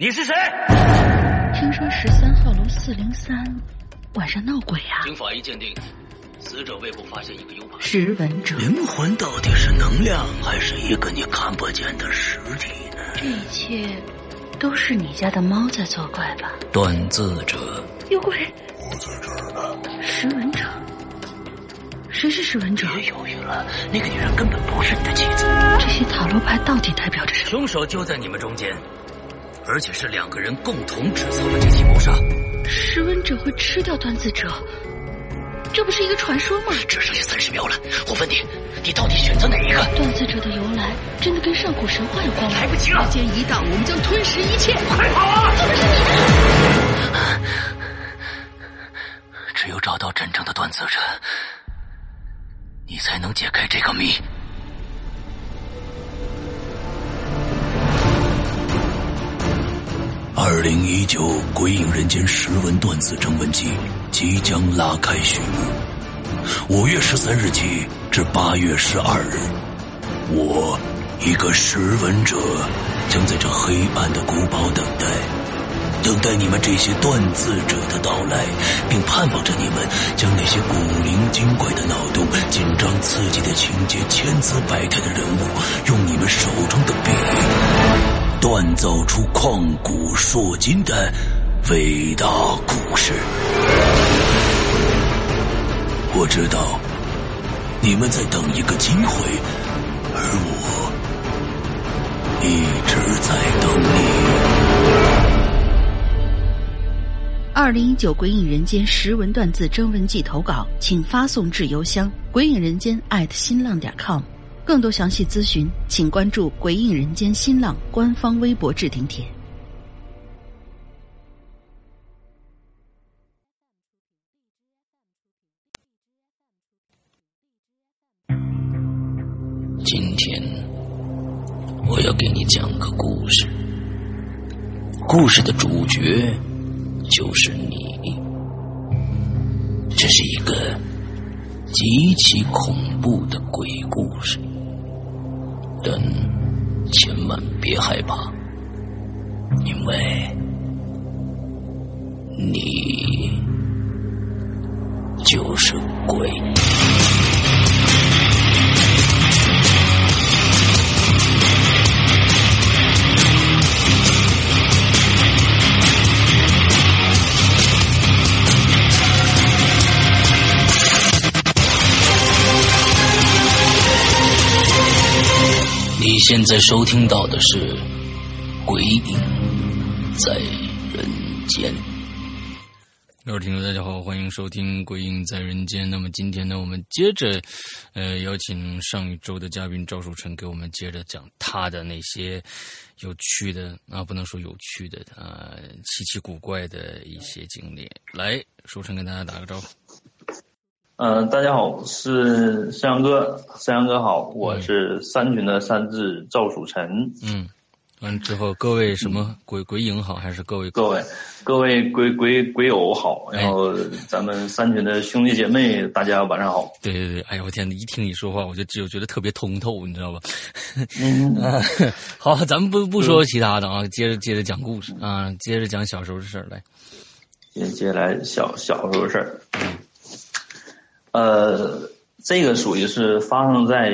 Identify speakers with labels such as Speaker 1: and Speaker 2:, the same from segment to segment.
Speaker 1: 你是谁？
Speaker 2: 听说十三号楼四零三晚上闹鬼啊！
Speaker 1: 经法医鉴定，死者胃部发现一个 U 盘。
Speaker 2: 识文者，
Speaker 3: 灵魂到底是能量，还是一个你看不见的实体呢？
Speaker 2: 这一切都是你家的猫在作怪吧？
Speaker 3: 断字者，
Speaker 2: 有鬼！
Speaker 4: 我在这儿呢。
Speaker 2: 识文者，谁是识文者？
Speaker 3: 别犹豫了，那个女人根本不是你的妻子。
Speaker 2: 这些塔罗牌到底代表着什么？
Speaker 3: 凶手就在你们中间，而且是两个人共同制造了这起谋杀。
Speaker 2: 识文者会吃掉断子者，这不是一个传说吗？
Speaker 3: 只剩下三十秒了，我问你，你到底选择哪一个？
Speaker 2: 断子者的由来真的跟上古神话有关吗？
Speaker 3: 来不及了，
Speaker 2: 时间一到，我们将吞噬一切！
Speaker 3: 快跑啊！
Speaker 2: 这不是你的！
Speaker 3: 只有找到真正的断子者，你才能解开这个谜。二零一九《鬼影人间》识文断字征文季即将拉开序幕，五月十三日起至八月十二日，我一个识文者将在这黑暗的古堡等待。等待你们这些断字者的到来，并盼望着你们将那些古灵精怪的脑洞、紧张刺激的情节、千姿百态的人物，用你们手中的笔，锻造出旷古烁今的伟大故事。我知道你们在等一个机会，而我一直在等你。
Speaker 2: 二零一九《鬼影人间》识文断字征文季投稿，请发送至邮箱鬼影人间艾特新浪点 com。更多详细咨询，请关注鬼影人间新浪官方微博置顶帖。
Speaker 3: 今天我要给你讲个故事，故事的主角就是你。这是一个极其恐怖的鬼故事，但千万别害怕，因为你就是鬼。你现在收听到的是《鬼影在人间》。各位听众，大家好，欢迎收听《鬼影在人间》。那么今天呢，我们接着，呃，邀请上一周的嘉宾赵树成给我们接着讲他的那些有趣的啊，不能说有趣的啊，奇奇古怪的一些经历。来，树成跟大家打个招呼。
Speaker 5: 嗯、呃，大家好，我是山羊哥，山羊哥好，我是三群的三字赵蜀臣。
Speaker 3: 嗯，完之后各位什么鬼鬼影好，还是各位
Speaker 5: 各位各位鬼鬼鬼友好，然后咱们三群的兄弟姐妹，大家晚上好。
Speaker 3: 对对对，哎呀，我天呐，一听你说话，我就只有觉得特别通透，你知道吧？
Speaker 5: 嗯，
Speaker 3: 好，咱们不不说其他的啊，接着接着讲故事啊，接着讲小时候的事儿来。
Speaker 5: 接接下来小小时候的事儿。呃，这个属于是发生在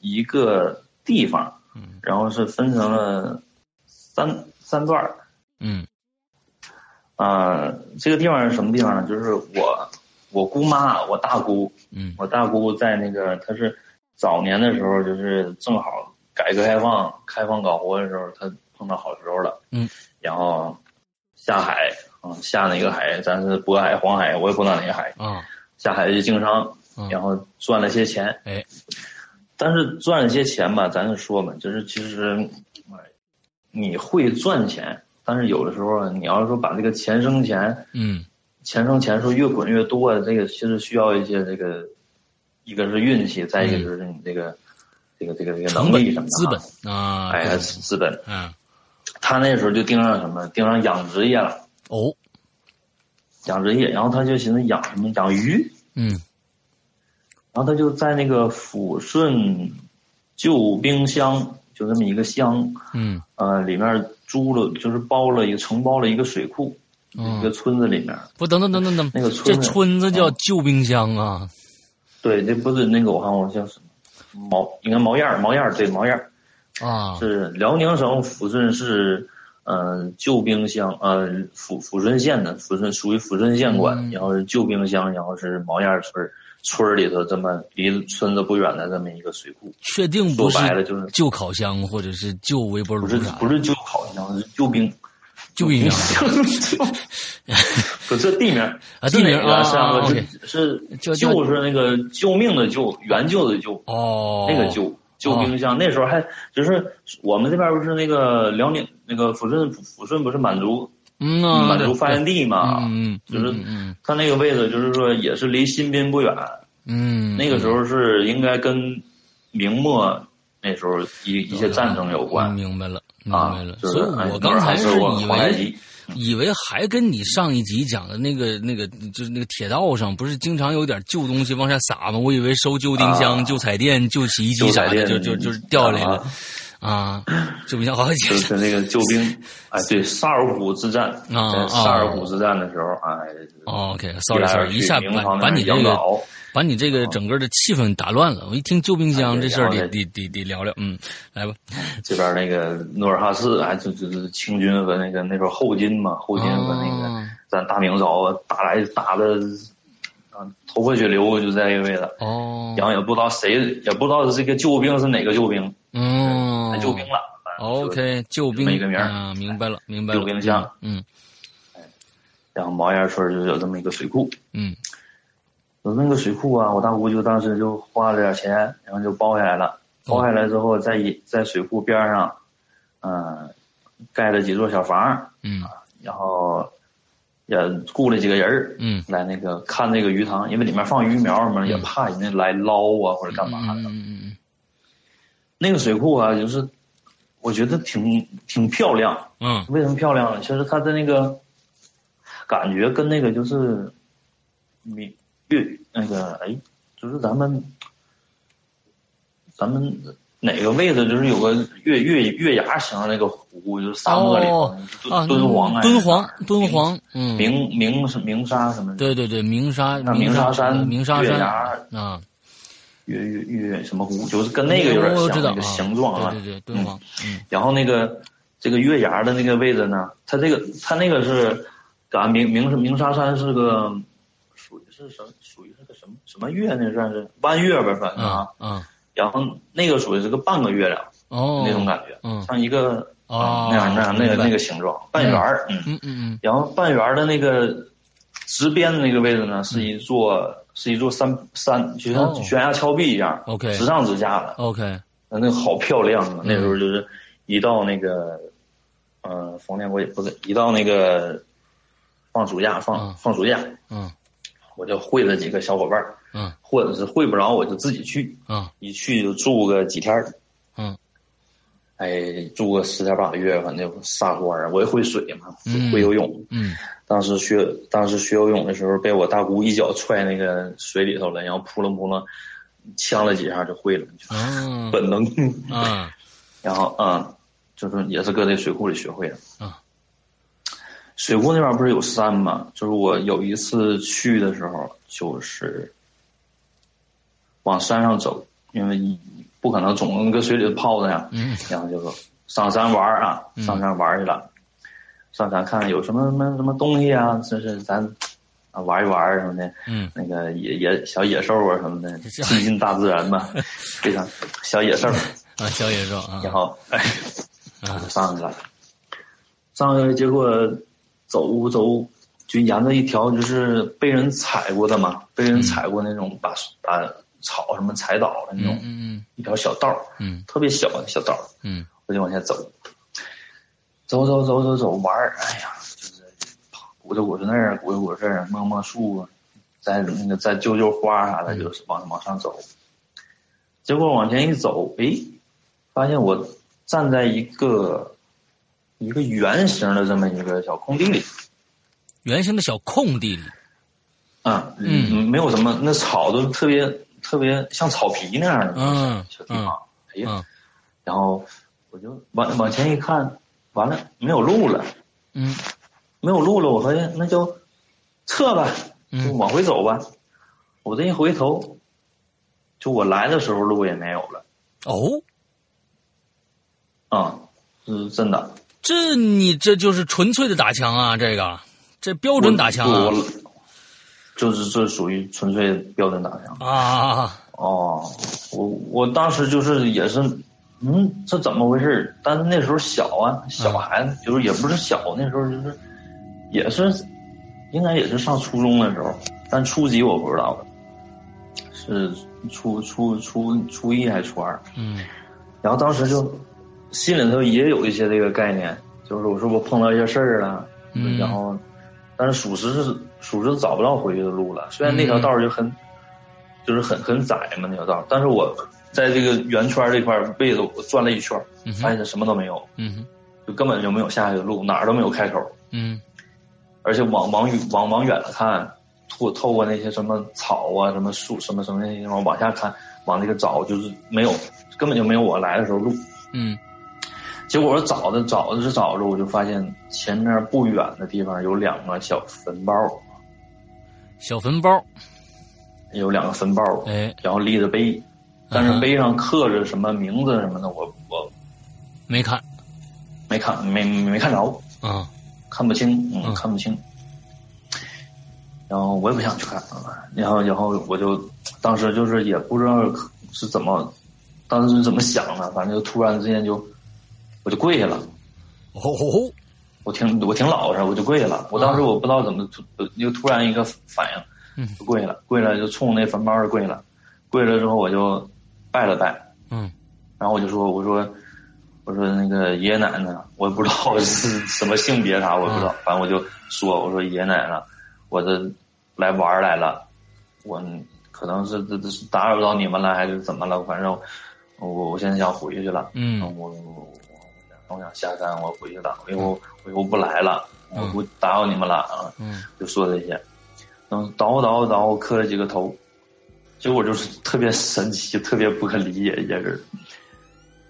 Speaker 5: 一个地方，
Speaker 3: 嗯，
Speaker 5: 然后是分成了三三段儿。
Speaker 3: 嗯，
Speaker 5: 啊、这个地方是什么地方呢？就是我我姑妈，我大姑，
Speaker 3: 嗯
Speaker 5: 我大姑在那个，她是早年的时候，就是正好改革开放开放搞活的时候，她碰到好时候了，
Speaker 3: 嗯，
Speaker 5: 然后下海，嗯、下哪个海？咱是渤海、黄海，我也不知道哪个海。
Speaker 3: 啊，
Speaker 5: 下海去经商，
Speaker 3: 嗯
Speaker 5: 然后赚了些钱。
Speaker 3: 哎，
Speaker 5: 但是赚了些钱吧，咱就说嘛，就是其实，哎你会赚钱，但是有的时候啊，你要是说把这个钱生钱，
Speaker 3: 嗯
Speaker 5: 钱生钱说越滚越多，这个其实需要一些这个，一个是运气，再一个就是你这个，这个这个这个能力什么的
Speaker 3: 资
Speaker 5: 啊
Speaker 3: 本啊，
Speaker 5: 哎，是资本。
Speaker 3: 嗯
Speaker 5: 他那时候就盯上什么？盯上养殖业了，
Speaker 3: 哦
Speaker 5: 养殖业，然后他就寻思养什么？养鱼。
Speaker 3: 嗯
Speaker 5: 然后他就在那个抚顺旧冰箱就这么一个乡，
Speaker 6: 嗯
Speaker 5: 呃，里面租了就是包了一个承包了一个水库，
Speaker 6: 嗯
Speaker 5: 一个村子里面。
Speaker 6: 不，等等等等等，
Speaker 5: 那个村这
Speaker 6: 村子叫旧冰箱啊。
Speaker 5: 对，这不是那个我看我叫什么毛，应该毛燕儿，毛燕儿对毛燕儿
Speaker 6: 啊，
Speaker 5: 是辽宁省抚顺市。呃，旧冰箱，嗯，抚抚顺县的抚顺属于抚顺县管，
Speaker 6: 嗯。
Speaker 5: 然后是旧冰箱，然后是毛燕村儿村儿里头这么离村子不远的这么一个水库，
Speaker 6: 确定不是
Speaker 5: 说白了就是
Speaker 6: 旧烤箱或者是旧微波炉
Speaker 5: 不是不是旧烤箱，是旧冰，
Speaker 6: 旧冰箱。
Speaker 5: 不是地名
Speaker 6: 啊地名啊
Speaker 5: 是
Speaker 6: 啊
Speaker 5: 啊，是
Speaker 6: OK
Speaker 5: 是
Speaker 6: 就
Speaker 5: 是那个救命的救，援救的救，
Speaker 6: 哦，
Speaker 5: 那个救救冰箱。那时候还就是我们这边不是那个辽宁那个抚顺抚顺不是满族
Speaker 6: 嗯啊，
Speaker 5: 满族发源地嘛，
Speaker 6: 嗯嗯，
Speaker 5: 就是
Speaker 6: 嗯
Speaker 5: 它那个位置就是说也是离新宾不远，
Speaker 6: 嗯，
Speaker 5: 那个时候是应该跟明末那时候一一些战争有关。
Speaker 6: 嗯明白了，明
Speaker 5: 啊
Speaker 6: 白了。，
Speaker 5: 就是
Speaker 6: 所以
Speaker 5: 哎
Speaker 6: 我刚才是
Speaker 5: 那会儿还我
Speaker 6: 以为
Speaker 5: 皇太极
Speaker 6: 以为还跟你上一集讲的那个那个就是那个铁道上不是经常有点旧东西往下撒吗？我以为收旧冰箱、
Speaker 5: 啊
Speaker 6: 旧彩电、旧洗衣机啥的，就就就是掉下来了
Speaker 5: 啊
Speaker 6: 啊！旧冰箱好几
Speaker 5: 就是那个救兵，哎，对，萨尔浒之战，
Speaker 6: 啊
Speaker 5: 萨尔浒之战的时候，哎
Speaker 6: 哦，OK，sorry sorry，一下把
Speaker 5: 明朝
Speaker 6: 把你这个把你这个整个的气氛打乱了。我一听救兵箱
Speaker 5: 哎
Speaker 6: 这事儿，得得得得聊聊，嗯，来吧。
Speaker 5: 这边那个努尔哈赤，哎，就就是清军和那个那时候后金嘛，后金和那个
Speaker 6: 哦
Speaker 5: 咱大明朝打来打的，啊，头破血流，就在这个位置。
Speaker 6: 哦，
Speaker 5: 然后也不知道谁，也不知道这个救兵是哪个救兵，
Speaker 6: 嗯
Speaker 5: 哎，救兵了。
Speaker 6: ，OK，救兵
Speaker 5: 一个名儿
Speaker 6: 啊，明白了，明白了。
Speaker 5: 救兵箱
Speaker 6: 嗯
Speaker 5: 然后毛岩村就有这么一个水库，
Speaker 6: 嗯
Speaker 5: 有那个水库啊，我大姑就当时就花了点钱，然后就包下来了。包下来之后，在一在水库边上，嗯、盖了几座小房，
Speaker 6: 嗯
Speaker 5: 然后也雇了几个人儿
Speaker 6: 嗯
Speaker 5: 来那个看那个鱼塘，因为里面放鱼苗嘛，也怕人家来捞啊或者干嘛
Speaker 6: 嗯
Speaker 5: 的。
Speaker 6: 嗯嗯
Speaker 5: 那个水库啊，就是我觉得挺挺漂亮。
Speaker 6: 嗯
Speaker 5: 为什么漂亮呢？其实它的那个感觉跟那个就是闽粤那个哎，就是咱们咱们哪个位置就是有个月月月牙形的那个湖，就是沙漠里敦煌啊，
Speaker 6: 敦煌敦煌，嗯，
Speaker 5: 鸣鸣是鸣沙什么的，
Speaker 6: 对对对，鸣沙
Speaker 5: 那鸣沙山
Speaker 6: 鸣沙山
Speaker 5: 月牙
Speaker 6: 啊，
Speaker 5: 月月月什么湖，就是跟那个有点像那个形状啊。
Speaker 6: 对对对，嗯
Speaker 5: 然后那个这个月牙的那个位置呢，它这个它那个是，咱鸣鸣鸣沙山是个属于是什么属于是个什么什么月呢？算是弯月吧，算是啊。
Speaker 6: 嗯
Speaker 5: 然后那个属于是个半个月亮、
Speaker 6: 哦，
Speaker 5: 那种感觉，
Speaker 6: 嗯
Speaker 5: 像一个
Speaker 6: 啊
Speaker 5: 那样那样那个那个形状，半圆儿，嗯。
Speaker 6: 嗯嗯
Speaker 5: 然后半圆儿的那个直边的那个位置呢，是一座是一座山山，就像
Speaker 6: 哦。
Speaker 5: 悬崖峭壁一样
Speaker 6: OK
Speaker 5: 直上直下的。
Speaker 6: ，OK，
Speaker 5: 那个好漂亮啊！那时
Speaker 6: 嗯。
Speaker 5: 候就是一到那个，呃，逢年过节不是一到那个放暑假放、
Speaker 6: 嗯。
Speaker 5: 放暑假，
Speaker 6: 嗯。
Speaker 5: 我就会了几个小伙伴儿
Speaker 6: 嗯。
Speaker 5: 或者是会不着我就自己去，
Speaker 6: 嗯。
Speaker 5: 一去就住个几天哎，住个十天八个月，反正撒欢儿。我也会水嘛，
Speaker 6: 嗯
Speaker 5: 会游泳。
Speaker 6: 嗯
Speaker 5: 当时学当时学游泳的时候，被我大姑一脚踹那个水里头了，然后扑棱扑棱，呛了几下就会了，
Speaker 6: 嗯
Speaker 5: 本能。
Speaker 6: 嗯
Speaker 5: 然后嗯，就是也是搁这水库里学会的。
Speaker 6: 啊，
Speaker 5: 水库那边不是有山吗？就是我有一次去的时候，就是往山上走，因为你不可能总搁水里泡着呀。
Speaker 6: 嗯。
Speaker 5: 然后就说上山玩儿啊，上山玩去了，上山看看有什么什么什么东西啊，这是咱啊玩一玩什么的。
Speaker 6: 嗯。
Speaker 5: 那个野野小野兽啊什么的，亲近大自然嘛，非常小野兽。
Speaker 6: 啊，小野兽啊，
Speaker 5: 然后哎，
Speaker 6: 啊。
Speaker 5: 就 上去了，上去结果走走就沿着一条就是被人踩过的嘛，被人踩过那种把把草什么踩倒了那
Speaker 6: 嗯
Speaker 5: 种、
Speaker 6: 嗯。
Speaker 5: 一条小道儿
Speaker 6: 嗯。
Speaker 5: 特别小的小道儿
Speaker 6: 嗯。
Speaker 5: 我就往下走，走走走走走玩儿，哎呀，就是鼓捣鼓捣那儿，鼓捣鼓捣这儿，摸摸树，再那个再揪揪花啥的，就是往往上走。结果往前一走，诶，发现我站在一个一个圆形的这么一个小空地里，
Speaker 6: 圆形的小空地里，
Speaker 5: 啊，
Speaker 6: 嗯。
Speaker 5: 没有什么，那草都特别特别像草皮那样的
Speaker 6: 嗯
Speaker 5: 小地方。哎呀，
Speaker 6: 嗯
Speaker 5: 然后我就往往前一看，完了没有路了，
Speaker 6: 嗯
Speaker 5: 没有路了，我发现那就撤吧，就
Speaker 6: 嗯
Speaker 5: 往回走吧。我这一回头，就我来的时候路也没有了
Speaker 6: 哦，
Speaker 5: 啊，是真的。
Speaker 6: 这你这就是纯粹的打枪啊！这个这标准打枪啊
Speaker 5: 就是这属于纯粹标准打枪。
Speaker 6: 啊！
Speaker 5: 哦，我我当时就是也是，嗯，这怎么回事？但是那时候小啊，小孩子就是也不是小，那时候就是也是应该也是上初中的时候，但初级我不知道了，是初初初初一还是初二？
Speaker 6: 嗯
Speaker 5: 然后当时就心里头也有一些这个概念，就是我说我碰到一些事儿了，
Speaker 6: 嗯
Speaker 5: 然后但是属实是属实找不到回去的路了。虽然那条道就很、就是很很窄嘛那条道，但是我在这个圆圈这块被子我转了一圈，发现什么都没有，
Speaker 6: 嗯
Speaker 5: 就根本就没有下去的路，哪儿都没有开口，
Speaker 6: 嗯。
Speaker 5: 而且往往远往往远了看，透透过那些什么草啊、什么树、什么什么那些地方往下看，往那个找就是没有，根本就没有我来的时候路。
Speaker 6: 嗯。
Speaker 5: 结果我找着找着找着，我就发现前面不远的地方有两个小坟包，
Speaker 6: 小坟包，
Speaker 5: 有两个坟包，
Speaker 6: 哎，
Speaker 5: 然后立着碑，但是碑上刻着什么名字什么的，我我
Speaker 6: 没看
Speaker 5: 没看没没看着，
Speaker 6: 啊，
Speaker 5: 看不清，嗯，
Speaker 6: 嗯
Speaker 5: 看不清。然后我也不想去看，啊然后然后我就当时就是也不知道是怎么，当时是怎么想的，反正就突然之间就我就跪下了。
Speaker 6: 哦，
Speaker 5: 我挺我挺老实，我就跪下了。我当时我不知道怎么突，就突然一个反应，跪了，跪了就冲那坟包儿跪了，跪了之后我就拜了拜，
Speaker 6: 嗯。
Speaker 5: 然后我就说我说我说那个爷爷奶奶，我也不知道是 什么性别啥，我也不知道，反正我就说我说爷爷奶奶，我这来玩儿来了，我可能是这这是打扰到你们了还是怎么了，反正我我现在想回去了。
Speaker 6: 嗯。
Speaker 5: 我我我想下山，我回去了，我以后我以后不来了，我
Speaker 6: 嗯
Speaker 5: 不打扰你们了啊，
Speaker 6: 嗯
Speaker 5: 就说这些，嗯，倒倒倒磕了几个头，结果就是特别神奇，特别不可理解一件事儿。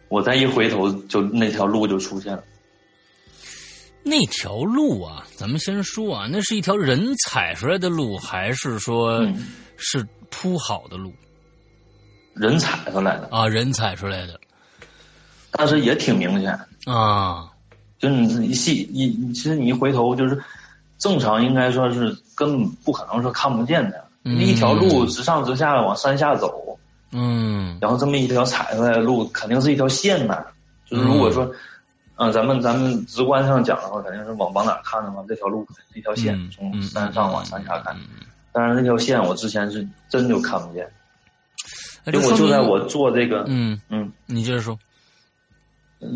Speaker 5: 我再一回头，就那条路就出现了，
Speaker 6: 那条路啊，咱们先说啊，那是一条人踩出来的路，还是说
Speaker 5: 嗯。
Speaker 6: 是铺好的路？
Speaker 5: 人踩出来的，
Speaker 6: 啊？人踩出来的
Speaker 5: 但是也挺明显，
Speaker 6: 啊？
Speaker 5: 就是你一细一，你其实你一回头就是，正常应该说是根本不可能说看不见的，
Speaker 6: 嗯。
Speaker 5: 一条路直上直下的往山下走，
Speaker 6: 嗯。
Speaker 5: 然后这么一条踩出来的路，肯定是一条线呐。就是如果说，嗯、咱们咱们直观上讲的话，肯定是往往哪看的话，这条路肯定是一条线，
Speaker 6: 嗯
Speaker 5: 从
Speaker 6: 嗯
Speaker 5: 山上往山下看。
Speaker 6: 嗯嗯
Speaker 5: 但是那条线我之前是真就看不见，
Speaker 6: 哎
Speaker 5: 因为我就在我做这个，
Speaker 6: 嗯，
Speaker 5: 嗯，
Speaker 6: 你接着说。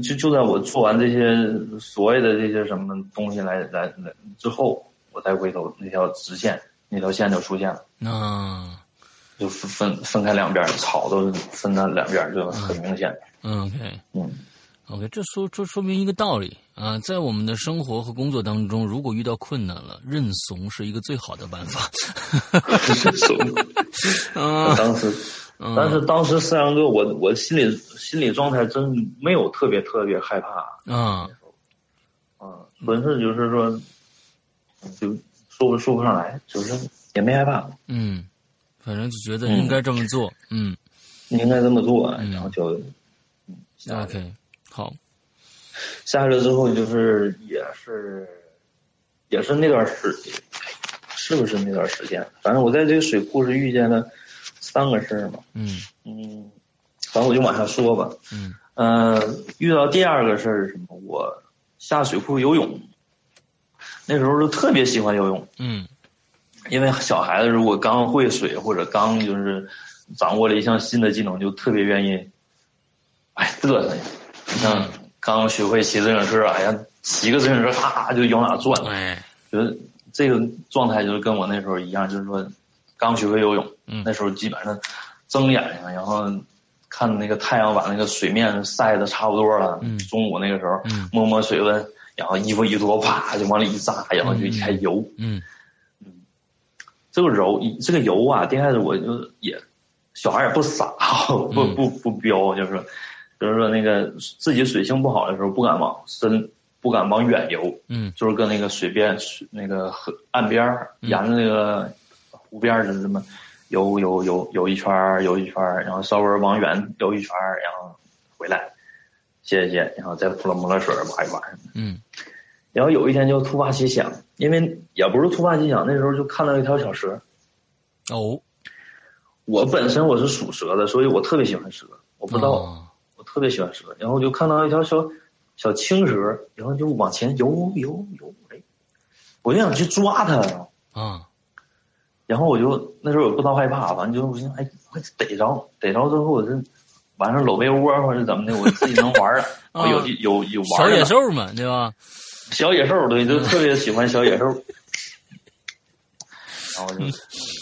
Speaker 5: 就就在我做完这些所谓的这些什么东西来来来之后，我再回头那条直线，那条线就出现了。
Speaker 6: 那
Speaker 5: 就分分分开两边儿，草都是分到两边儿，就很明显。
Speaker 6: 嗯 OK
Speaker 5: 嗯
Speaker 6: OK，这说这说明一个道理啊，在我们的生活和工作当中，如果遇到困难了，认怂是一个最好的办法。认怂啊
Speaker 5: 当时，
Speaker 6: 嗯
Speaker 5: 但是当时四阳哥，我我心里心理状态真没有特别特别害怕，
Speaker 6: 啊
Speaker 5: 啊，纯是就是说，就说不说不上来，就是也没害怕，
Speaker 6: 嗯，反正就觉得应该这么做。嗯。
Speaker 5: 应该这么做，
Speaker 6: 嗯。
Speaker 5: 然后就嗯下去
Speaker 6: OK，好。
Speaker 5: 下去了之后，就是也是也是那段时，是不是那段时间？反正我在这个水库是遇见了三个事儿嘛，
Speaker 6: 嗯。
Speaker 5: 嗯，反正我就往下说吧。
Speaker 6: 嗯。
Speaker 5: 呃，遇到第二个事儿是什么？我下水库游泳，那时候就特别喜欢游泳，
Speaker 6: 嗯。
Speaker 5: 因为小孩子如果刚会水或者刚就是掌握了一项新的技能，就特别愿意，哎嘚瑟像刚学会骑自行车，哎呀，骑个自行车咔就往哪转，
Speaker 6: 哎。
Speaker 5: 觉得这个状态就是跟我那时候一样，就是说刚学会游泳，
Speaker 6: 嗯。
Speaker 5: 那时候基本上睁眼睛，然后看那个太阳把那个水面晒得差不多了，
Speaker 6: 嗯。
Speaker 5: 中午那个时候
Speaker 6: 嗯。
Speaker 5: 摸摸水温，然后衣服一脱，啪就往里一扎，然后就开始游。
Speaker 6: 嗯。
Speaker 5: 这个游这个游啊，第一开始我就也小孩也不傻，不不不彪，就是说就是说那个自己水性不好的时候，不敢往深，不敢往远游，
Speaker 6: 嗯。
Speaker 5: 就是跟那个水边、水那个河岸边沿着那个湖边儿就是这么游游游游一圈儿，游一圈儿，然后稍微往远游一圈儿，然后回来歇一歇，然后再泼了摸了水玩一玩。
Speaker 6: 嗯
Speaker 5: 然后有一天就突发奇想，因为也不是突发奇想，那时候就看到一条小蛇。
Speaker 6: 哦，
Speaker 5: 我本身我是属蛇的，所以我特别喜欢蛇。我不知道，
Speaker 6: 哦
Speaker 5: 我特别喜欢蛇。然后我就看到一条小小青蛇，然后就往前游游游，哎，我就想去抓它。
Speaker 6: 啊
Speaker 5: 然后我就那时候我不知道害怕，反正就我寻思，哎，快逮着，逮着之后我这晚上搂被窝或者怎么的，我自己能玩儿 啊。
Speaker 6: 啊
Speaker 5: 我有有有玩
Speaker 6: 小野兽嘛，对吧？
Speaker 5: 小野兽，对，就特别喜欢小野兽。然后就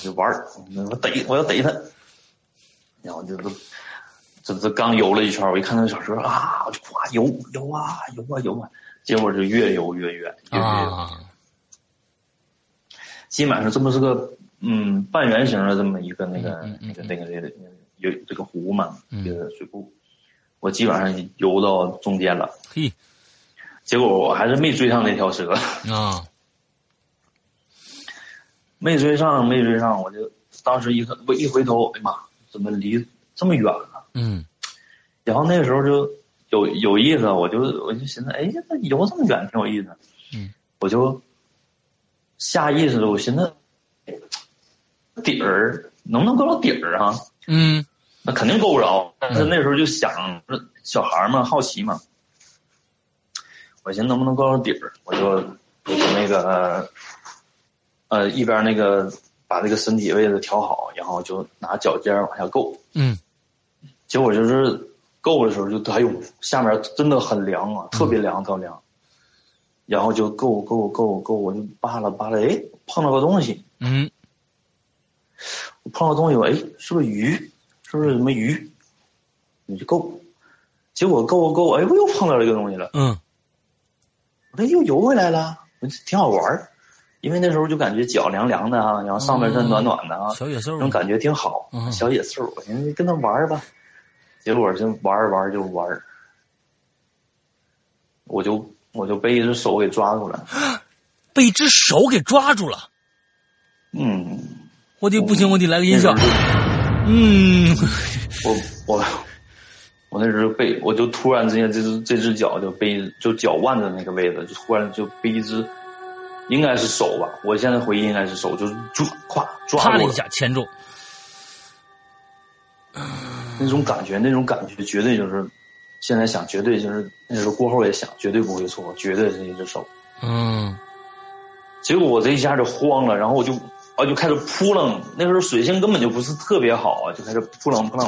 Speaker 5: 就玩儿，我逮我要逮它，然后就都这这刚游了一圈，我一看那小蛇啊，我就哇游游啊游啊游啊，结果就越游越远，越游越远。
Speaker 6: 啊，
Speaker 5: 基本上这么是个嗯半圆形的这么一个那个那个那个那个有这个湖嘛，
Speaker 6: 嗯。
Speaker 5: 一个水库，我基本上游到中间了，
Speaker 6: 嘿。
Speaker 5: 结果我还是没追上那条蛇，
Speaker 6: 啊，
Speaker 5: 没追上没追上，我就当时一看我一回头，哎呀妈，怎么离这么远了？
Speaker 6: 嗯。
Speaker 5: 然后那个时候就有有意思，我就我就寻思，哎，那游这么远挺有意思，
Speaker 6: 嗯，
Speaker 5: 我就下意识的我寻思底儿能不能够到底儿啊？
Speaker 6: 嗯
Speaker 5: 那肯定够不着。但是那时候就想，小孩儿嘛，好奇嘛，我寻思能不能够到底儿，我就我就那个呃一边那个把这个身体位置调好，然后就拿脚尖儿往下够，
Speaker 6: 嗯
Speaker 5: 结果就是够的时候就哎呦下面真的很凉啊，特别凉特别凉，然后就够够够够，我就扒拉扒拉，哎碰到个东西，
Speaker 6: 嗯
Speaker 5: 我碰到东西，我哎，是不是鱼？是不是什么鱼？你就够，结果够够，哎，我又碰到这个东西了，
Speaker 6: 嗯。
Speaker 5: 我这又游回来了，我挺好玩儿。因为那时候就感觉脚凉凉的啊，然后上半身暖暖的啊，
Speaker 6: 小野兽。
Speaker 5: 那种感觉挺好。
Speaker 6: 嗯。
Speaker 5: 小野兽，我寻思跟他玩儿吧，结果就玩儿玩儿就玩儿，我就我就被一只手给抓住了，
Speaker 6: 被一只手给抓住了，
Speaker 5: 嗯，
Speaker 6: 我得不行，我得来个音效
Speaker 5: 那时候就。
Speaker 6: 嗯
Speaker 5: 我我我那时候被我就突然之间这只这只脚就被就脚腕子那个位置就突然就被一只应该是手吧，我现在回忆应该是手，就是抓咵抓
Speaker 6: 了一下牵住，
Speaker 5: 那种感觉，那种感觉绝对就是现在想绝对就是那时候过后也想绝对不会错，绝对是一只手。
Speaker 6: 嗯
Speaker 5: 结果我这一下就慌了，然后我就啊就开始扑棱，那时候水性根本就不是特别好啊，就开始扑棱扑棱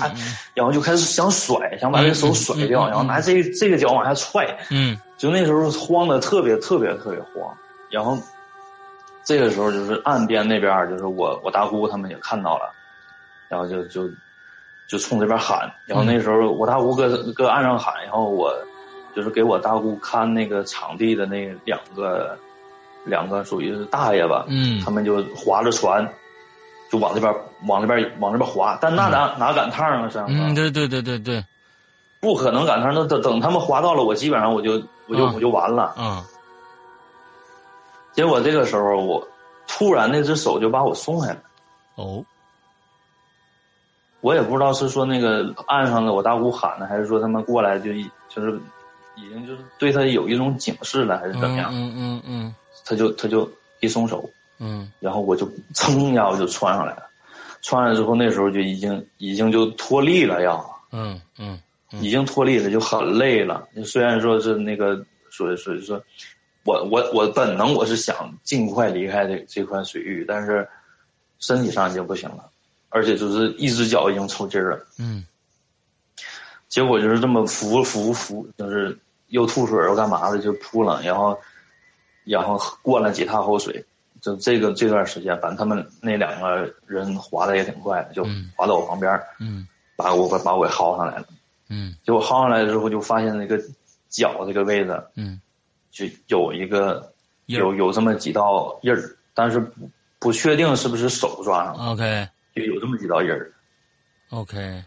Speaker 5: 然后就开始想甩，想把这手甩掉，然后拿这这个脚往下踹，
Speaker 6: 嗯。
Speaker 5: 就那时候慌的特别特别特别慌，然后这个时候就是岸边那边就是我我大姑他们也看到了，然后就就就冲这边喊，然后那时候我大姑搁搁岸上喊，然后我就是给我大姑看那个场地的那两个两个属于是大爷吧，
Speaker 6: 嗯
Speaker 5: 他们就划着船。就往这边往那边往那边划，但那哪、哪赶趟啊？上
Speaker 6: 嗯，对对对对对，
Speaker 5: 不可能赶趟，那等等他们划到了，我基本上我就我就、
Speaker 6: 啊
Speaker 5: 我就完了。
Speaker 6: 嗯
Speaker 5: 结果这个时候我突然那只手就把我松开了，
Speaker 6: 哦
Speaker 5: 我也不知道是说那个岸上的我大姑喊的，还是说他们过来就一就是已经就是对他有一种警示了，还是怎么样？
Speaker 6: 嗯嗯嗯
Speaker 5: 他就他就一松手，
Speaker 6: 嗯
Speaker 5: 然后我就噌一下我就窜上来了，窜上来之后那时候就已经已经就脱力了要。
Speaker 6: 嗯嗯
Speaker 5: 已经脱力了，就很累了。虽然说是那个所所以说，我我我本能我是想尽快离开这这块水域，但是身体上已经不行了，而且就是一只脚已经抽筋儿了。
Speaker 6: 嗯
Speaker 5: 结果就是这么扶扶扶，就是又吐水又干嘛的，就扑棱，然后然后灌了几趟口水。就这个这段时间，反正他们那两个人滑的也挺快的，就
Speaker 6: 嗯
Speaker 5: 滑到我旁边儿，
Speaker 6: 嗯
Speaker 5: 把我把我给薅上来了。
Speaker 6: 嗯
Speaker 5: 结果薅上来之后，就发现那个脚这个位置
Speaker 6: 嗯
Speaker 5: 就有一个有有这么几道印儿，但是不不确定是不是手抓上的
Speaker 6: ，，OK
Speaker 5: 就有这么几道印儿。
Speaker 6: OK，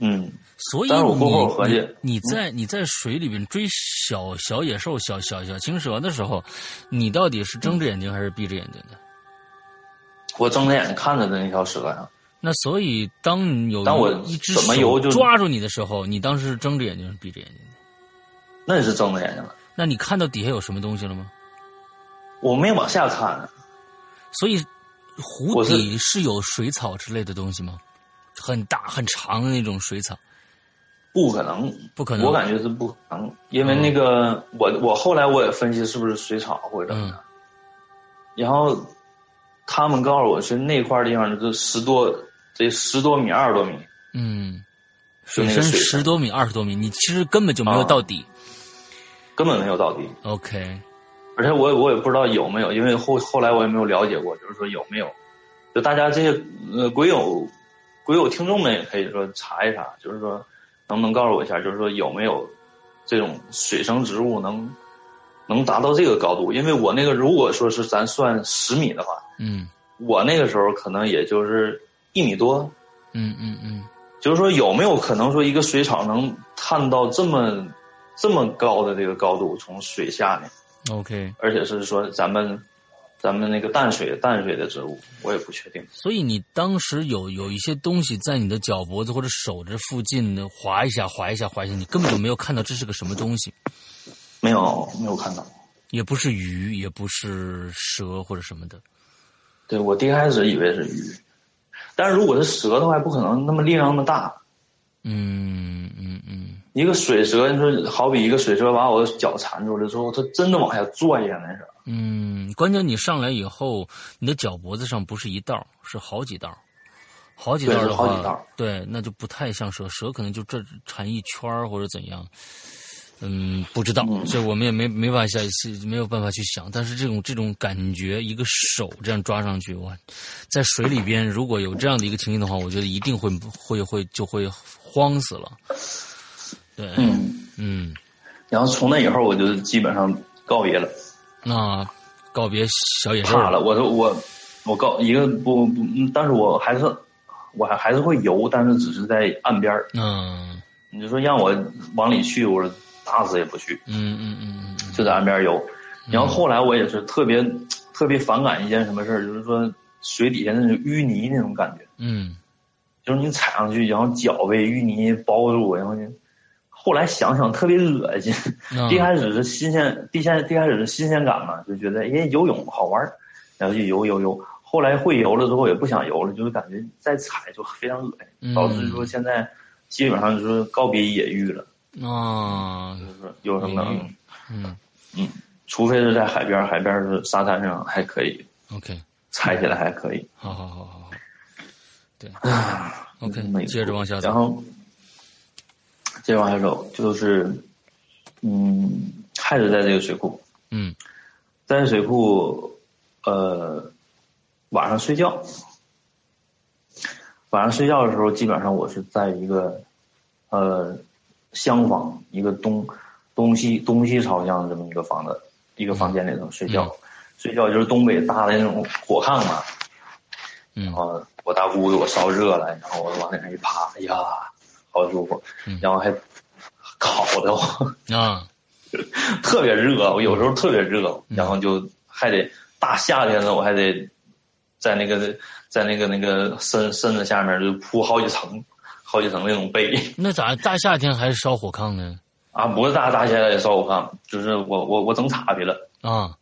Speaker 5: 嗯，
Speaker 6: 所以
Speaker 5: 但是我
Speaker 6: 你你在你在水里边追小小野兽、小小小青蛇的时候，你到底是睁着眼睛还是闭着眼睛的？
Speaker 5: 我睁着眼睛看着的那条蛇呀，
Speaker 6: 那所以当你有
Speaker 5: 当我
Speaker 6: 一只
Speaker 5: 怎么游就
Speaker 6: 手抓住你的时候，你当时是睁着眼睛还是闭着眼睛的？
Speaker 5: 那也是睁着眼睛了，
Speaker 6: 那你看到底下有什么东西了吗？
Speaker 5: 我没往下看，
Speaker 6: 所以湖底是有水草之类的东西吗？很大很长的那种水草，
Speaker 5: 不可能，
Speaker 6: 不可能。
Speaker 5: 我感觉是不可能，因为那个、我我后来我也分析是不是水草或者怎么的，然后他们告诉我是那块地方就是十多这十多米二十多米，
Speaker 6: 嗯，
Speaker 5: 就
Speaker 6: 水深。十多米、二十多米，你其实根本就没有
Speaker 5: 啊
Speaker 6: 到底。
Speaker 5: 根本没有到底
Speaker 6: ，OK，
Speaker 5: 而且我也我也不知道有没有，因为后后来我也没有了解过，就是说有没有，就大家这些呃鬼友鬼友听众们也可以说查一查，就是说能不能告诉我一下，就是说有没有这种水生植物能能达到这个高度？因为我那个如果说是咱算十米的话，
Speaker 6: 嗯
Speaker 5: 我那个时候可能也就是一米多，
Speaker 6: 嗯嗯嗯，
Speaker 5: 就是说有没有可能说一个水草能探到这么这么高的这个高度，从水下面
Speaker 6: ？OK。
Speaker 5: 而且是说咱们咱们那个淡水淡水的植物，我也不确定。
Speaker 6: 所以你当时有有一些东西在你的脚脖子或者手这附近的划一下划一下划一下，你根本就没有看到这是个什么东西，
Speaker 5: 没有没有看到。
Speaker 6: 也不是鱼，也不是蛇或者什么的。
Speaker 5: 对我第一开始以为是鱼，但是如果是蛇的话，不可能那么力量那么大。
Speaker 6: 嗯嗯嗯
Speaker 5: 一个水蛇，你说好比一个水蛇把我的脚缠住了之后，它真的往下拽呀，那是。
Speaker 6: 嗯，关键你上来以后，你的脚脖子上不是一道，是好几道，好几道的话，
Speaker 5: 好几道
Speaker 6: 对，那就不太像蛇，蛇可能就这缠一圈或者怎样。嗯，不知道，
Speaker 5: 嗯
Speaker 6: 这我们也没没法下没有办法去想。但是这种这种感觉，一个手这样抓上去，哇，在水里边如果有这样的一个情形的话，我觉得一定会会会就会慌死了。对，
Speaker 5: 嗯，
Speaker 6: 嗯，
Speaker 5: 然后从那以后我就基本上告别了，
Speaker 6: 那告别小野兽
Speaker 5: 怕了。我说我我告一个不不，嗯但是我还是我还还是会游，但是只是在岸边
Speaker 6: 嗯
Speaker 5: 你就说让我往里去，我说打死也不去。
Speaker 6: 嗯嗯嗯嗯嗯，
Speaker 5: 就在岸边游。然后后来我也是特别特别反感一件什么事儿，就是说水底下那种淤泥那种感觉，
Speaker 6: 嗯
Speaker 5: 就是你踩上去，然后脚被淤泥包住，然后就后来想想特别恶心。
Speaker 6: 啊
Speaker 5: 一开始是新鲜，第先第开始是新鲜感嘛，就觉得哎游泳好玩儿，然后就游游游。后来会游了之后也不想游了，就是感觉再踩就非常恶心，
Speaker 6: 嗯
Speaker 5: 导致说现在基本上就是告别野域了，
Speaker 6: 啊。
Speaker 5: 就是说有什么
Speaker 6: 嗯。
Speaker 5: 嗯，除非是在海边儿，海边儿是沙滩上还可以
Speaker 6: ，，OK，
Speaker 5: 踩起来还可以。
Speaker 6: 好好好好好，对。
Speaker 5: 啊
Speaker 6: ，OK，
Speaker 5: 美
Speaker 6: 接着往下走。
Speaker 5: 然后接着往下走，就是嗯，还是在这个水库，
Speaker 6: 嗯。
Speaker 5: 在水库，呃，晚上睡觉，晚上睡觉的时候，基本上我是在一个呃厢房，一个东东西东西朝向的这么一个房子，一个房间里头睡觉。
Speaker 6: 嗯
Speaker 5: 睡觉就是东北搭的那种火炕嘛，
Speaker 6: 嗯
Speaker 5: 然后我大姑给我烧热了，然后我往那上一趴，哎呀，好舒服
Speaker 6: 嗯，
Speaker 5: 然后还烤的我。
Speaker 6: 啊
Speaker 5: 特别热，我有时候特别热，
Speaker 6: 嗯
Speaker 5: 然后就还得大夏天的，我还得在那个在那个那个身身子下面就铺好几层，好几层那种被。
Speaker 6: 那咋大夏天还是烧火炕呢？
Speaker 5: 啊，不是大大夏天烧火炕，就是我我我整岔劈了，
Speaker 6: 啊。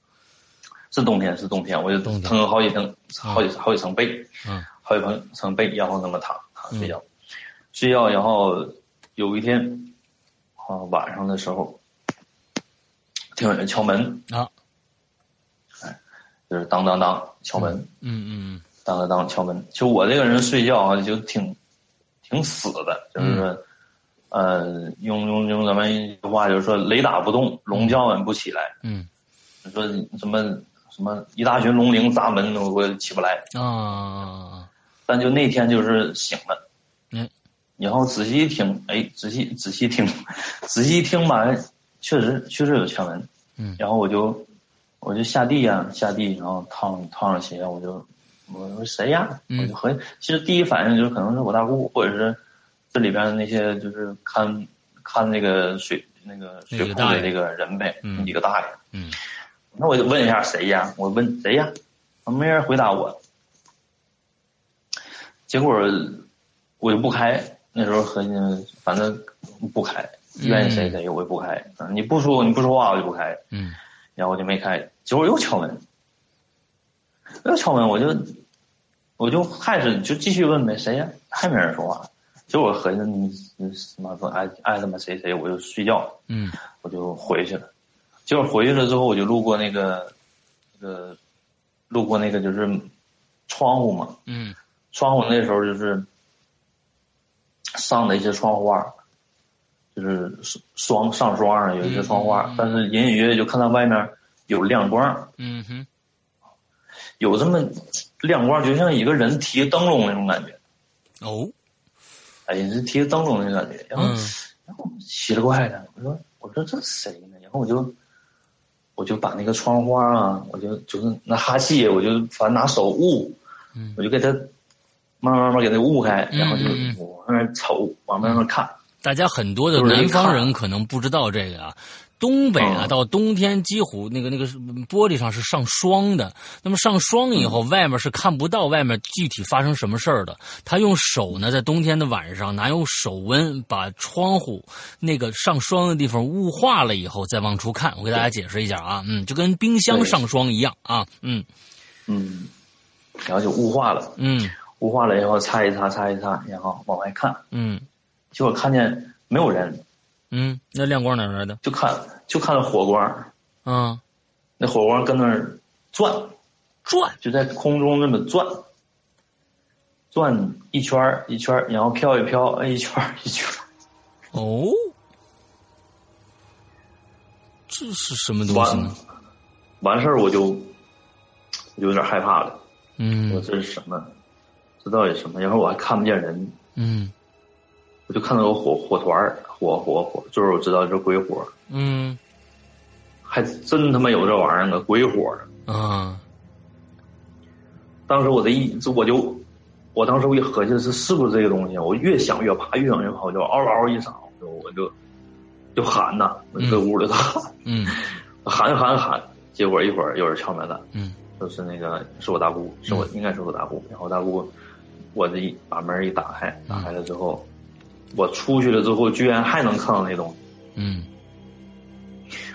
Speaker 5: 是冬天是冬天，我就腾好几层好几好几层被，
Speaker 6: 嗯
Speaker 5: 好几层层被，然后那么躺躺睡觉，睡觉，然后有一天啊晚上的时候，听有人敲门，
Speaker 6: 啊。
Speaker 5: 哎就是当当当敲门。
Speaker 6: 嗯嗯。
Speaker 5: 当当当敲门。就我这个人睡觉啊，就挺挺死的，就是说，呃，用用用咱们一句话就是说，雷打不动，龙叫唤不起来。
Speaker 6: 嗯
Speaker 5: 你说什么什么一大群龙灵砸门，我起不来。
Speaker 6: 嗯啊
Speaker 5: 但就那天就是醒了，
Speaker 6: 嗯，
Speaker 5: 然后仔细一听，哎，仔细仔细听，仔细一听吧，哎确实确实有敲门。
Speaker 6: 嗯
Speaker 5: 然后我就我就下地呀、下地，然后烫烫上鞋，我就我说谁呀？
Speaker 6: 嗯
Speaker 5: 我就合计，其实第一反应就是可能是我大姑，或者是这里边那些就是看看那个水那个水库的那个人呗，几个大爷。
Speaker 6: 嗯，
Speaker 5: 那我就问一下谁呀？我问谁呀？没人回答我。结果我就不开，那时候合计反正不开，愿意谁谁我也不开。你不说你不说话我就不开。
Speaker 6: 嗯，
Speaker 5: 然后我就没开。结果又敲门，又敲门，我就我就还是就继续问呗，谁呀？还没人说话。结果合计你你什么说爱爱他妈谁谁，我就睡觉。
Speaker 6: 嗯，
Speaker 5: 我就回去了。结果回去了之后，我就路过那个那个路过那个就是窗户嘛。
Speaker 6: 嗯。
Speaker 5: 窗户那时候就是上的一些窗花，就是双上霜上有一些窗花，但是隐隐约约就看到外面有亮光。
Speaker 6: 嗯哼，
Speaker 5: 有这么亮光，就像一个人提灯笼那种感觉。
Speaker 6: 哦，
Speaker 5: 哎，是提灯笼那感觉。然后，然后奇了怪了，我说我说这谁呢？然后我就我就把那个窗花啊，我就就是那哈气，我就反正拿手捂，我就给他。慢慢慢给他捂开，然后就往那瞅，往那边看。
Speaker 6: 大家很多的南方人可能不知道这个啊，东北啊，到冬天几乎那个那个玻璃上是上霜的。那么上霜以后，外面是看不到外面具体发生什么事儿的。他用手呢，在冬天的晚上，拿用手温把窗户那个上霜的地方雾化了以后，再往出看。我给大家解释一下啊，嗯，就跟冰箱上霜一样啊，
Speaker 5: 嗯。嗯，然后就雾化了，
Speaker 6: 嗯。
Speaker 5: 雾化了以后，擦一擦，擦一擦，然后往外看，
Speaker 6: 嗯，
Speaker 5: 结果看见没有人，
Speaker 6: 嗯，那亮光哪来的？
Speaker 5: 就看就看到火光，
Speaker 6: 嗯，
Speaker 5: 那火光跟那儿转，
Speaker 6: 转，
Speaker 5: 就在空中那么转，转一圈一圈然后飘一飘，一圈 一圈
Speaker 6: 哦，这是什么东西呢？
Speaker 5: 完事儿我就有点害怕了，
Speaker 6: 嗯，
Speaker 5: 我这是什么？这到底什么？然后我还看不见人，
Speaker 6: 嗯，
Speaker 5: 我就看到有火火团儿，火火火，就是我知道是鬼火，
Speaker 6: 嗯，
Speaker 5: 还真他妈有这玩意儿呢，鬼火
Speaker 6: 啊！
Speaker 5: 当时我的一，我就，我当时我一合计是是不是这个东西？我越想越怕，越想越怕，我就嗷嗷一嗓子，我就就喊呐，我就搁屋里头。喊，
Speaker 6: 嗯，
Speaker 5: 喊喊喊，结果一会儿有人敲门了，
Speaker 6: 嗯，
Speaker 5: 就是那个是我大姑，是我应该是我大姑，然后大姑。我这一把门一打开，打开了之后，我出去了之后，居然还能看到那东西。
Speaker 6: 嗯，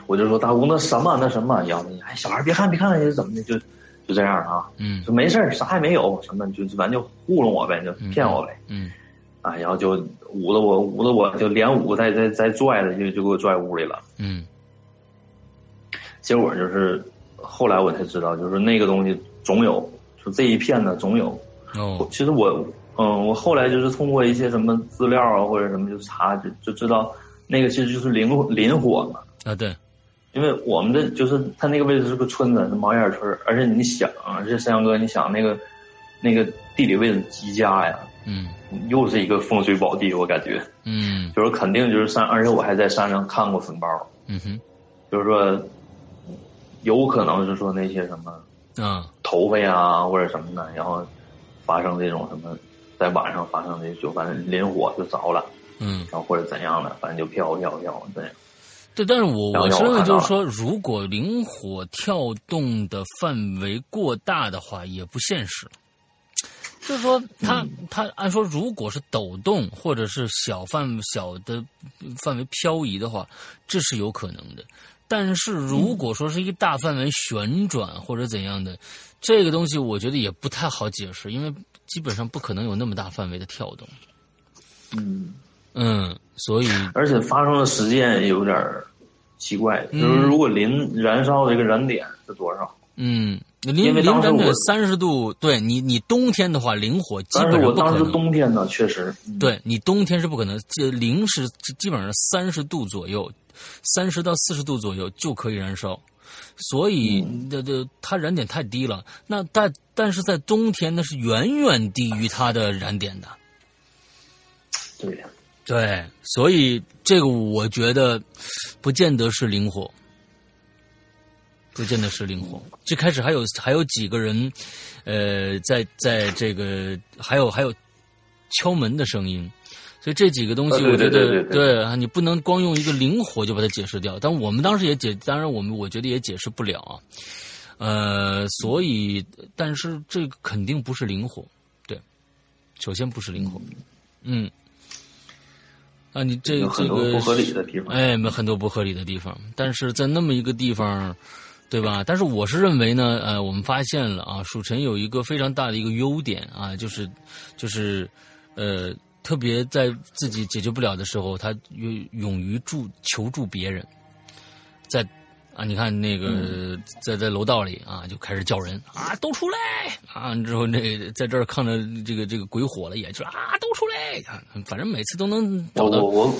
Speaker 5: 我就说大姑，那什么那什么，然后哎，小孩别看别看，是怎么的，就就这样啊。
Speaker 6: 嗯，
Speaker 5: 就没事啥也没有，什么就反正就糊弄我呗，就骗我呗。
Speaker 6: 嗯，
Speaker 5: 啊，然后就捂着我，捂着我就连捂带再再拽的，就就给我拽屋里了。
Speaker 6: 嗯，
Speaker 5: 结果就是后来我才知道，就是那个东西总有，就这一片呢总有。
Speaker 6: 哦，
Speaker 5: 其实我，嗯，我后来就是通过一些什么资料啊，或者什么就查，就就知道那个其实就是林林火嘛。
Speaker 6: 啊，对，
Speaker 5: 因为我们的就是它那个位置是个村子，是毛眼村，而且你想，啊，这山羊哥，你想那个那个地理位置极佳呀，
Speaker 6: 嗯，
Speaker 5: 又是一个风水宝地，我感觉，
Speaker 6: 嗯，
Speaker 5: 就是肯定就是山，而且我还在山上看过坟包，
Speaker 6: 嗯哼，
Speaker 5: 就是说有可能是说那些什么，
Speaker 6: 嗯，
Speaker 5: 头发呀或者什么的，然后。发生这种什么，在晚上发生的就反正林火就着了，
Speaker 6: 嗯，
Speaker 5: 然后或者怎样的，反正就飘飘飘这样。
Speaker 6: 对，但是我我认为就是说，如果灵火跳动的范围过大的话，也不现实。就是说，它它按说，如果是抖动或者是小范小的范围漂移的话，这是有可能的。但是如果说是一个大范围旋转或者怎样的。这个东西我觉得也不太好解释，因为基本上不可能有那么大范围的跳动。
Speaker 5: 嗯
Speaker 6: 嗯，所以
Speaker 5: 而且发生的时间也有点奇怪，就是如果磷燃烧的一个燃点是多少？
Speaker 6: 嗯，磷磷燃点三十度，对你你冬天的话，磷火基本上不可能。
Speaker 5: 当时冬天呢，确实，
Speaker 6: 对你冬天是不可能，这磷是基本上三十度左右，三十到四十度左右就可以燃烧。所以，这这它燃点太低了。那但但是在冬天，那是远远低于它的燃点的。
Speaker 5: 对呀，
Speaker 6: 对，所以这个我觉得不见得是灵活，不见得是灵活。最开始还有还有几个人，呃，在在这个还有还有敲门的声音，所以这几个东西，我觉得
Speaker 5: 对
Speaker 6: 啊，你不能光用一个灵活就把它解释掉。但我们当时也解，当然我们我觉得也解释不了啊。呃，所以，但是这个肯定不是灵活，对，首先不是灵活，嗯。啊，你这
Speaker 5: 有
Speaker 6: 这个
Speaker 5: 很多不合理的地方。
Speaker 6: 哎，没很多不合理的地方，但是在那么一个地方，对吧？但是我是认为呢，呃，我们发现了啊，蜀臣有一个非常大的一个优点啊，就是就是呃，特别在自己解决不了的时候，他勇勇于助求助别人，在。啊，你看那个在在楼道里啊，就开始叫人啊，都出来啊！之后那在这儿看着这个这个鬼火了，也就啊，都出来！啊反正每次都能找到。
Speaker 5: 我我我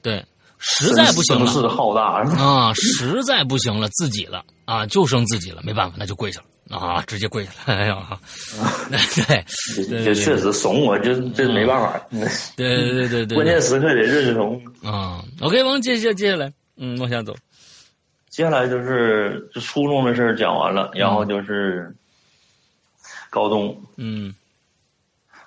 Speaker 6: 对，实在不行了
Speaker 5: 声势浩大，
Speaker 6: 啊，实在不行了，自己了啊，就剩自己了，没办法，那就跪下了啊，直接跪下了。哎呀，对对
Speaker 5: 这这确实怂我，这这没办法。
Speaker 6: 对对对对，
Speaker 5: 关键时刻得认怂。
Speaker 6: 啊。OK，往接下接下来，嗯，往下走。
Speaker 5: 接下来就是这初中的事儿讲完了，然后就是高中。
Speaker 6: 嗯。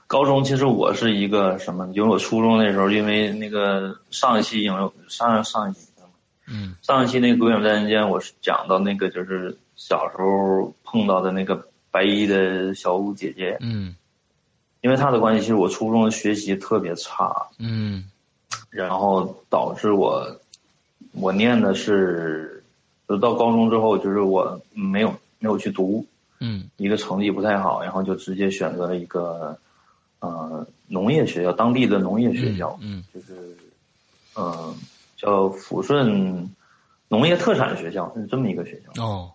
Speaker 5: 高中其实我是一个什么？因为我初中那时候，因为那个上一期影上上一期
Speaker 6: 嗯。
Speaker 5: 上一期那个《鬼影在人间》，我是讲到那个就是小时候碰到的那个白衣的小舞姐姐，
Speaker 6: 嗯。
Speaker 5: 因为她的关系，其实我初中的学习特别差，
Speaker 6: 嗯。
Speaker 5: 然后导致我我念的是，就到高中之后，就是我没有没有去读，
Speaker 6: 嗯。
Speaker 5: 一个成绩不太好，然后就直接选择了一个呃农业学校，当地的农业学校，
Speaker 6: 嗯
Speaker 5: 就是嗯、呃叫抚顺农业特产学校，是这么一个学校。
Speaker 6: 哦。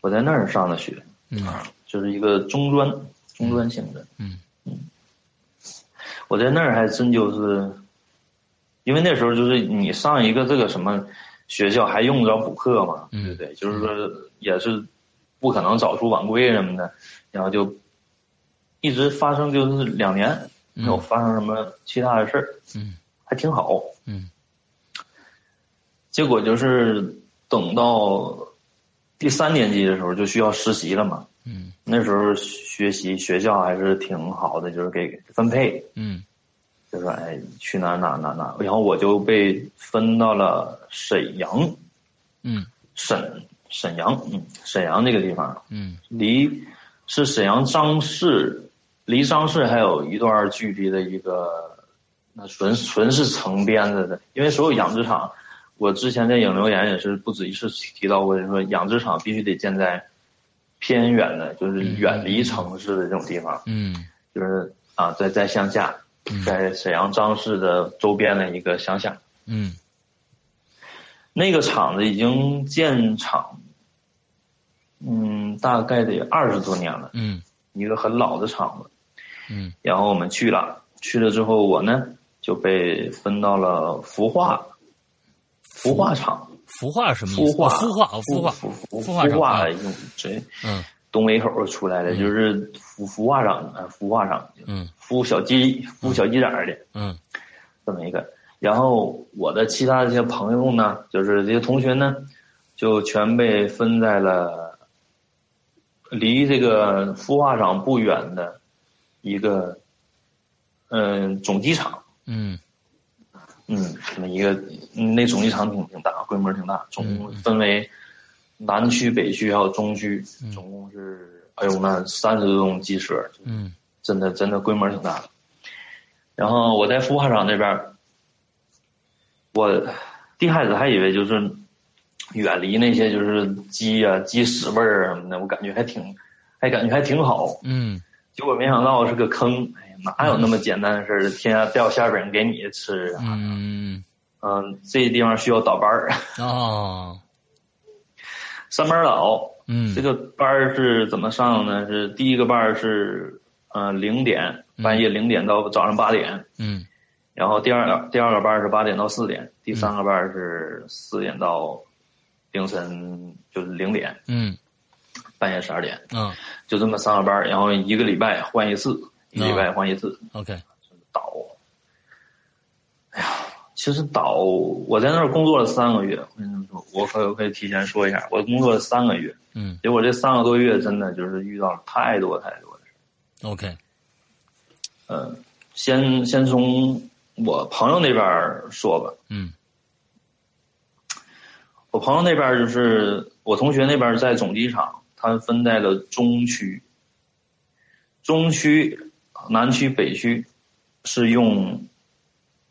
Speaker 5: 我在那儿上的学，
Speaker 6: 嗯。
Speaker 5: 就是一个中专中专性质。
Speaker 6: 嗯。
Speaker 5: 我在那儿还真就是，因为那时候就是你上一个这个什么学校还用得着补课吗，
Speaker 6: 嗯。
Speaker 5: 对不对？就是说也是不可能早出晚归什么的，然后就一直发生就是两年没有发生什么其他的事儿，
Speaker 6: 嗯。
Speaker 5: 还挺好。
Speaker 6: 嗯。
Speaker 5: 结果就是等到第三年级的时候就需要实习了嘛，
Speaker 6: 嗯。
Speaker 5: 那时候学习学校还是挺好的，就是给分配，
Speaker 6: 嗯
Speaker 5: 就说哎去哪哪哪哪，然后我就被分到了沈阳，
Speaker 6: 嗯。
Speaker 5: 沈沈阳，嗯，沈阳这个地方。
Speaker 6: 嗯。
Speaker 5: 离是沈阳张市，离张市还有一段距离的一个，那纯纯是城边子的，因为所有养殖场，我之前在影留言也是不止一次提到过，就是说养殖场必须得建在偏远的，就是远离城市的这种地方，
Speaker 6: 嗯。
Speaker 5: 就是啊，在在乡下，在沈阳张市的周边的一个乡下，
Speaker 6: 嗯。
Speaker 5: 那个厂子已经建厂，嗯，大概得二十多年了，
Speaker 6: 嗯。
Speaker 5: 一个很老的厂子。
Speaker 6: 嗯。
Speaker 5: 然后我们去了，去了之后，我呢就被分到了孵化，孵化厂，
Speaker 6: 孵化是什么意思？
Speaker 5: 孵化，
Speaker 6: 哦孵化哦孵化
Speaker 5: 孵孵
Speaker 6: 孵化厂
Speaker 5: 孵化
Speaker 6: 啊。
Speaker 5: 用这
Speaker 6: 嗯
Speaker 5: 东北口出来的，就是孵孵化场啊，孵化厂，
Speaker 6: 嗯。
Speaker 5: 孵小鸡，孵小鸡崽儿的
Speaker 6: 嗯。
Speaker 5: 这么一个。然后我的其他这些朋友呢，就是这些同学呢，就全被分在了离这个孵化场不远的一个嗯总机场。
Speaker 6: 嗯。
Speaker 5: 嗯，这么一个，嗯那总机场挺挺大，规模挺大，总共分为南区、北区还有中区，总共是哎呦那三十多栋鸡舍，
Speaker 6: 嗯
Speaker 5: 真的真的规模挺大的。然后我在孵化场那边儿，我一开始还以为就是远离那些就是鸡啊、鸡屎味儿啊什么的，我感觉还挺，还感觉还挺好。
Speaker 6: 嗯
Speaker 5: 结果没想到是个坑，哎呀，哪有那么简单的事儿？天下掉馅饼给你吃啊！
Speaker 6: 嗯
Speaker 5: 嗯，这地方需要倒班儿，
Speaker 6: 哦
Speaker 5: 上班倒。
Speaker 6: 嗯。
Speaker 5: 这个班儿是怎么上呢？是第一个班儿是呃零点，半夜零点到早上八点，
Speaker 6: 嗯。
Speaker 5: 然后第二个第二个班儿是八点到四点，第三个班儿是四点到凌晨就是零点，
Speaker 6: 嗯。
Speaker 5: 半夜十二点，
Speaker 6: 嗯。
Speaker 5: 就这么三个班儿，然后一个礼拜换一次，一个礼拜换一次。
Speaker 6: OK
Speaker 5: 倒。哎呀，其实岛，我在那儿工作了三个月。我跟你们说，我可我可以提前说一下，我工作了三个月，
Speaker 6: 嗯
Speaker 5: 结果这三个多月真的就是遇到了太多太多的事。
Speaker 6: OK
Speaker 5: 嗯，先先从我朋友那边说吧。
Speaker 6: 嗯
Speaker 5: 我朋友那边就是我同学那边在总机场，他分在了中区。中区、南区、北区是用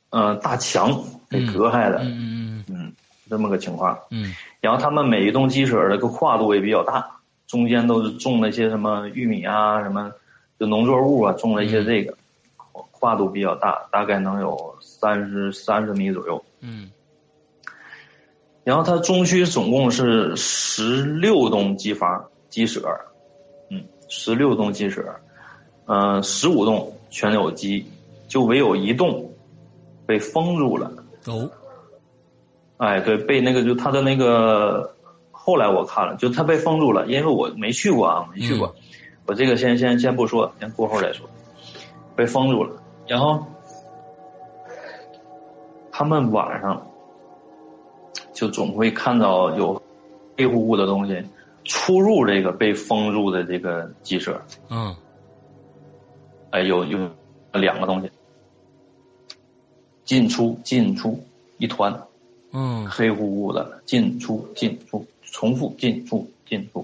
Speaker 5: 呃大墙给隔开的，
Speaker 6: 嗯嗯
Speaker 5: 嗯，这么个情况。
Speaker 6: 嗯。
Speaker 5: 然后他们每一栋鸡舍的个跨度也比较大，中间都是种了一些什么玉米啊，什么就农作物啊，种了一些这个，跨度比较大，大概能有三十三十米左右。
Speaker 6: 嗯。
Speaker 5: 然后它中区总共是十六栋机房鸡舍，嗯，十六栋鸡舍，嗯、十五栋全有鸡，就唯有一栋被封住了。
Speaker 6: 哦。
Speaker 5: 哎，对，被那个就他的那个，后来我看了，就他被封住了，因为我没去过啊，没去过，我这个先先先不说，先过后再说，被封住了，然后他们晚上就总会看到有黑乎乎的东西出入这个被封住的这个鸡舍，
Speaker 6: 嗯。
Speaker 5: 哎，有有两个东西进出进出一团。
Speaker 6: 嗯。
Speaker 5: 黑乎乎的进出进出，重复进出进出。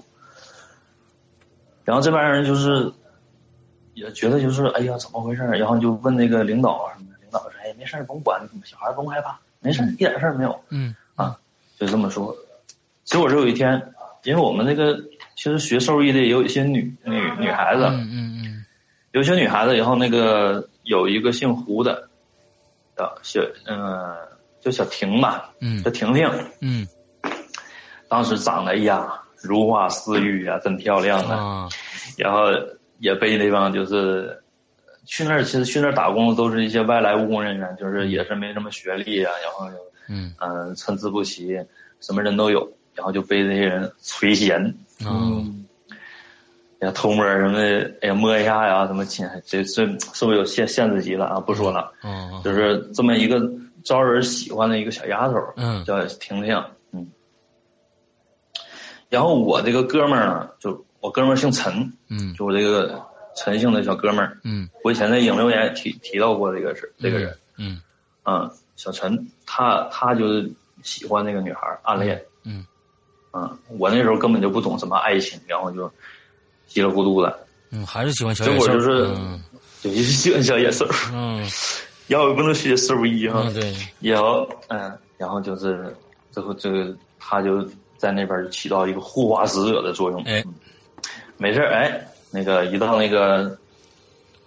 Speaker 5: 然后这帮人就是也觉得就是哎呀怎么回事儿？然后就问那个领导啊什么的，领导说哎没事儿甭管，小孩儿甭害怕，没事儿一点事儿没有，
Speaker 6: 嗯。
Speaker 5: 啊就这么说。结果这有一天，因为我们那个其实学兽医的也有一些女女女孩子，
Speaker 6: 嗯嗯
Speaker 5: 有些女孩子，然后那个有一个姓胡的，叫小嗯、叫小婷吧，
Speaker 6: 嗯。
Speaker 5: 叫婷婷。
Speaker 6: 嗯。
Speaker 5: 当时长得哎呀如花似玉啊，真漂亮啊。
Speaker 6: 啊。
Speaker 5: 然后也被那帮就是去那儿，其实去那儿打工的都是一些外来务工人员，就是也是没什么学历啊，然后
Speaker 6: 嗯。
Speaker 5: 嗯、参差不齐，什么人都有，然后就被这些人垂涎，
Speaker 6: 啊
Speaker 5: 嗯，呀偷摸什么的，哎呀摸一下呀，什么亲，这这是不是有限限制级了啊？不说了，
Speaker 6: 嗯
Speaker 5: 就是这么一个招人喜欢的一个小丫头，
Speaker 6: 嗯
Speaker 5: 叫婷婷，嗯。然后我这个哥们儿呢，就我哥们儿姓陈，
Speaker 6: 嗯
Speaker 5: 就我这个陈姓的小哥们儿，
Speaker 6: 嗯
Speaker 5: 我以前在影留言也提提到过这个事，这个人，
Speaker 6: 嗯
Speaker 5: 嗯，小陈，他他就是喜欢那个女孩，暗恋，
Speaker 6: 嗯
Speaker 5: 嗯，我那时候根本就不懂什么爱情，然后就稀里糊涂的，
Speaker 6: 嗯，还是喜欢小
Speaker 5: 结
Speaker 6: 野兽，
Speaker 5: 果就是
Speaker 6: 嗯
Speaker 5: 就一喜欢小野兽，
Speaker 6: 嗯
Speaker 5: 然后也不能学兽医哈，
Speaker 6: 嗯对，
Speaker 5: 然后嗯，然后就是最后这个他就在那边就起到一个护花使者的作用。
Speaker 6: 哎
Speaker 5: 嗯，没事儿哎，那个一到那个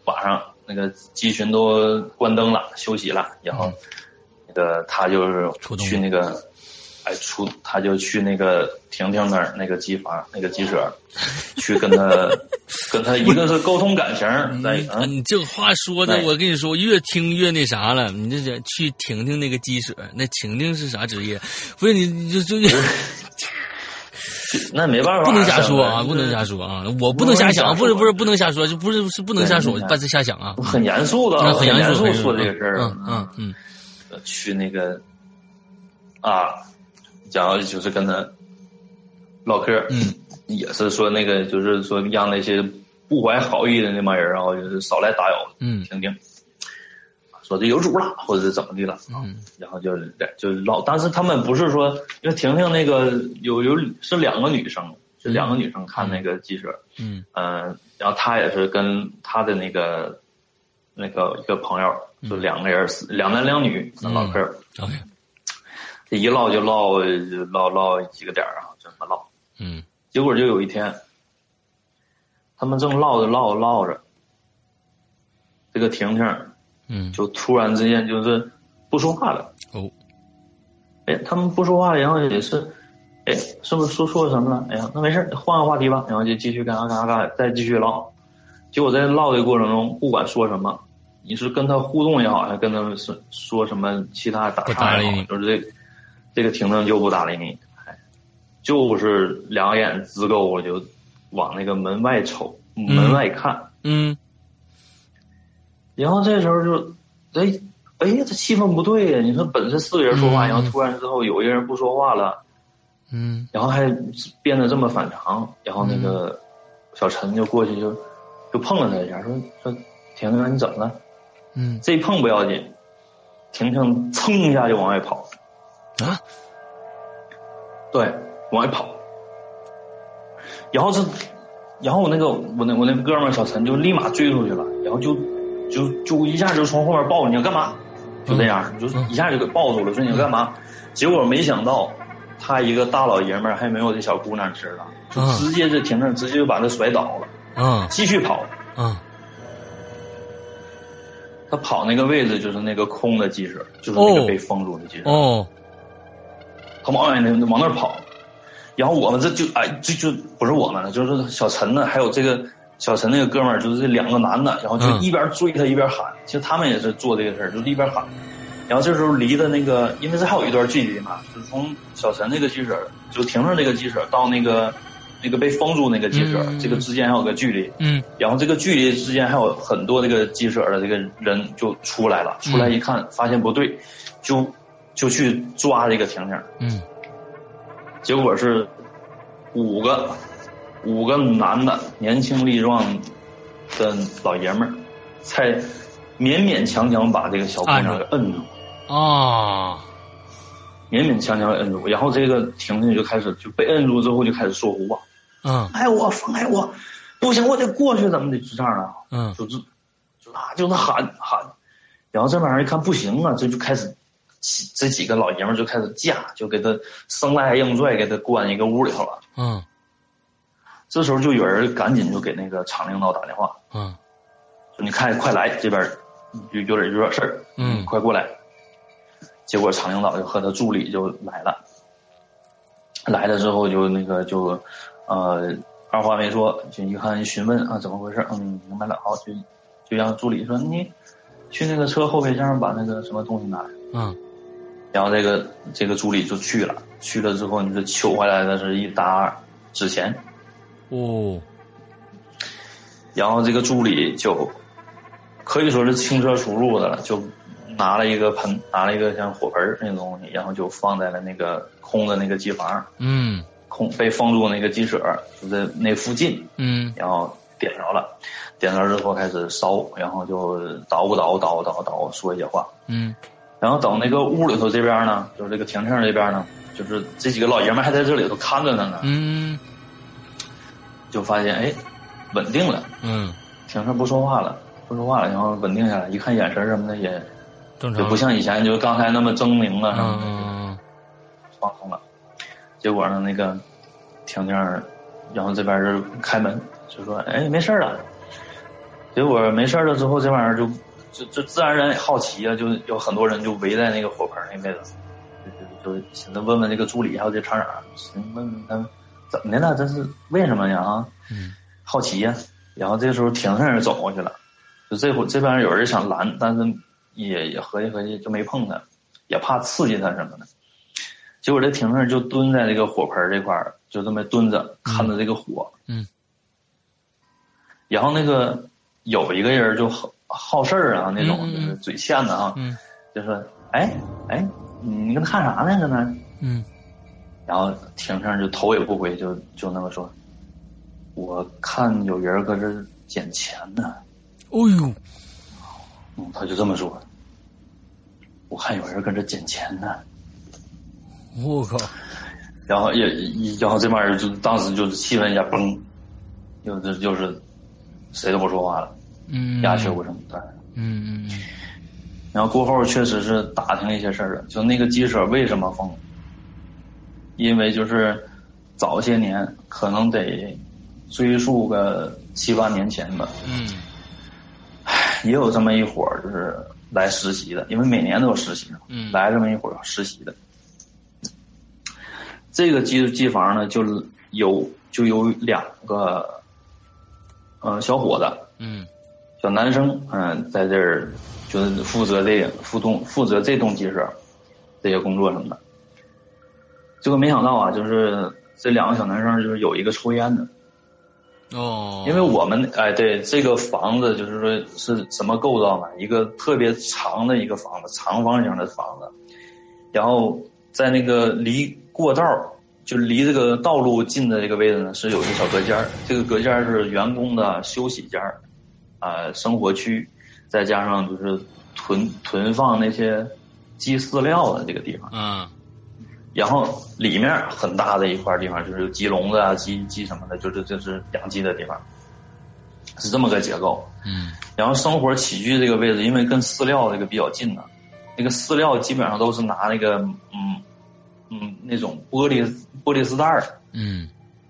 Speaker 5: 晚上，那个鸡群都关灯了，休息了，然后那个他就是去那个。哎，出他就去那个婷婷那儿那个机房那个鸡舍，去跟他跟他 一个是沟通感情，再一个
Speaker 6: 嗯，你这话说的，
Speaker 5: 哎
Speaker 6: 我跟你说，越听越那啥了。你这是去婷婷那个鸡舍，那婷婷是啥职业？不是你，你就就
Speaker 5: 那没办法，
Speaker 6: 不能瞎说啊，不能瞎说啊，我不能瞎想，不是不是不能瞎说，就不是是不能瞎说，
Speaker 5: 对对
Speaker 6: 不是瞎想啊，
Speaker 5: 很严肃的，
Speaker 6: 嗯很
Speaker 5: 严
Speaker 6: 肃，很
Speaker 5: 说这个事儿。
Speaker 6: 嗯嗯嗯
Speaker 5: 去那个啊，然后就是跟他唠嗑，
Speaker 6: 嗯，
Speaker 5: 也是说那个就是说让那些不怀好意的那帮人，然后就是少来打扰
Speaker 6: 嗯。
Speaker 5: 婷婷，说这有主了，或者是怎么的了，
Speaker 6: 嗯。
Speaker 5: 然后就就唠，但是他们不是说，因为婷婷那个有有是两个女生，是两个女生看那个记者，
Speaker 6: 嗯。
Speaker 5: 嗯，然后他也是跟他的那个那个一个朋友，就两个人，两男两女的唠嗑
Speaker 6: ，，OK，
Speaker 5: 这一唠就唠唠唠几个点儿啊，这么唠。
Speaker 6: 嗯
Speaker 5: 结果就有一天，他们正唠着唠着唠着，这个婷婷
Speaker 6: 嗯
Speaker 5: 就突然之间就是不说话了。
Speaker 6: 哦，
Speaker 5: 哎，他们不说话了，然后也是，哎，是不是说错什么了？哎呀，那没事儿换个话题吧，然后就继续干啥干啥干，再继续唠。结果在唠的过程中，不管说什么，你是跟他互动也好，还是跟他说说什么其他打岔也好，就是这个这个婷婷就不搭理你，哎，就是两眼直勾我就往那个门外瞅，门外看。
Speaker 6: 嗯
Speaker 5: 然后这时候就，哎哎呀，这气氛不对呀！你说本身四个人说话，
Speaker 6: 嗯
Speaker 5: 然后突然之后有一个人不说话了，
Speaker 6: 嗯
Speaker 5: 然后还变得这么反常，然后那个小陈就过去就就碰了他一下，说说婷婷你怎么了？
Speaker 6: 嗯
Speaker 5: 这一碰不要紧，婷婷噌一下就往外跑，
Speaker 6: 啊，
Speaker 5: 对，往外跑。然后是，然后我那个我那我那哥们儿小陈就立马追出去了，然后就就就一下就从后面抱着你要干嘛？就这样，就一下就给抱住了，说你要干嘛？结果没想到，他一个大老爷们儿还没有这小姑娘吃了，就
Speaker 6: 嗯
Speaker 5: 直接就停那儿，直接就把他甩倒了，
Speaker 6: 嗯
Speaker 5: 继续跑。
Speaker 6: 嗯
Speaker 5: 他跑那个位置就是那个空的鸡舍，就是那
Speaker 6: 哦
Speaker 5: 个被封住的鸡舍。
Speaker 6: 哦
Speaker 5: 他往外那往那儿跑，然后我们这就哎就就不是我们了，就是小陈呢，还有这个小陈那个哥们儿，就是这两个男的，然后就
Speaker 6: 嗯
Speaker 5: 一边追他一边喊，其实他们也是做这个事儿，就是一边喊。然后这时候离的那个，因为这还有一段距离嘛，就是从小陈那个鸡舍，就停上那个鸡舍到那个那个被封住那个鸡舍，
Speaker 6: 嗯
Speaker 5: 这个之间还有个距离。
Speaker 6: 嗯
Speaker 5: 然后这个距离之间还有很多这个鸡舍的这个人就出来了，出来一看发现不对，就就去抓这个婷婷。
Speaker 6: 嗯
Speaker 5: 结果是五个五个男的年轻力壮的老爷们儿，才勉勉强强把这个小姑娘给摁住，
Speaker 6: 啊
Speaker 5: 勉勉强强摁住。然后这个婷婷就开始就被摁住之后就开始说胡话，
Speaker 6: 嗯
Speaker 5: 哎我放开我，不行我得过去怎么得，就这样啊，
Speaker 6: 嗯
Speaker 5: 就是就啊就是喊喊，然后这玩意儿一看不行啊，这就开始。这几个老爷们儿就开始架，就给他生拉硬拽，给他关一个屋里头了。
Speaker 6: 嗯
Speaker 5: 这时候就有人赶紧就给那个厂领导打电话，
Speaker 6: 嗯
Speaker 5: 说你看快来这边有有点有点事儿，
Speaker 6: 嗯
Speaker 5: 快过来。结果厂领导就和他助理就来了，来了之后就那个就，呃，二话没说就一看询问啊怎么回事，嗯，明白了，好就就让助理说你去那个车后备箱把那个什么东西拿来。
Speaker 6: 嗯
Speaker 5: 然后这个这个助理就去了，去了之后你就取回来的是一沓纸钱，
Speaker 6: 哦。
Speaker 5: 然后这个助理就可以说是轻车熟路的了，就拿了一个盆，拿了一个像火盆儿那种东西，然后就放在了那个空的那个机房，
Speaker 6: 嗯。
Speaker 5: 空被封住那个鸡舍就在那附近，
Speaker 6: 嗯。
Speaker 5: 然后点着了，点着之后开始烧，然后就捣鼓捣鼓捣鼓捣鼓捣鼓说一些话，
Speaker 6: 嗯
Speaker 5: 然后等那个屋里头这边呢，就是这个婷婷这边呢，就是这几个老爷们还在这里头看着他呢，
Speaker 6: 嗯
Speaker 5: 就发现哎稳定了。
Speaker 6: 嗯，
Speaker 5: 婷婷不说话了，不说话了，然后稳定下来，一看眼神什么的也
Speaker 6: 正常
Speaker 5: 就不像以前就刚才那么狰狞了什么的，
Speaker 6: 嗯
Speaker 5: 放松了。结果呢，那个婷婷，然后这边就开门就说：“哎，没事了。”结果没事了之后，这玩意儿就就就自然而然也好奇啊，就有很多人就围在那个火盆那位置，就就就寻思问问这个助理还有这厂长，寻思问问他们怎么的了，这是为什么呀？啊，
Speaker 6: 嗯
Speaker 5: 好奇呀、然后这时候婷婷也走过去了，就这会这边有人想拦，但是也也合计合计就没碰他，也怕刺激他什么的。结果这婷婷就蹲在这个火盆这块儿，就这么蹲着看着这个火。
Speaker 6: 嗯。
Speaker 5: 然后那个有一个人就好好事儿啊，那种就是嘴欠的啊，
Speaker 6: 嗯
Speaker 5: 就说：“哎哎，你跟他看啥呢？搁那？”
Speaker 6: 嗯
Speaker 5: 然后婷婷就头也不回，就就那么说：“我看有人搁这捡钱呢。
Speaker 6: 哦呦，”
Speaker 5: 嗯，他就这么说：“我看有人搁这捡钱呢。
Speaker 6: 我靠，”
Speaker 5: 然后也，然后这帮人就当时就是气氛一下崩，又就就是谁都不说话了，
Speaker 6: 嗯
Speaker 5: 鸦雀无声。对。
Speaker 6: 嗯嗯
Speaker 5: 然后过后确实是打听了一些事儿了，就那个鸡舍为什么封？因为就是早些年可能得追溯个七八年前吧，
Speaker 6: 嗯
Speaker 5: 也有这么一伙儿就是来实习的，因为每年都有实习嘛，
Speaker 6: 嗯
Speaker 5: 来这么一伙儿实习的。这个机机房呢，就有就有两个，呃，小伙子，
Speaker 6: 嗯
Speaker 5: 小男生，嗯、在这儿就是负责这个负动负责这栋鸡舍这些工作什么的。结果没想到啊，就是这两个小男生就是有一个抽烟的，
Speaker 6: 哦，
Speaker 5: 因为我们哎对这个房子就是说是什么构造呢？一个特别长的一个房子，长方形的房子，然后在那个离过道儿就离这个道路近的这个位置呢，是有一个小隔间儿这个隔间儿是员工的休息间儿啊、生活区。再加上就是囤囤放那些鸡饲料的这个地方，
Speaker 6: 嗯
Speaker 5: 然后里面很大的一块地方就是有鸡笼子啊、鸡鸡什么的，就是就是养鸡的地方，是这么个结构。
Speaker 6: 嗯
Speaker 5: 然后生活起居这个位置，因为跟饲料这个比较近呢，那个饲料基本上都是拿那个嗯嗯那种玻璃玻璃丝袋儿
Speaker 6: 嗯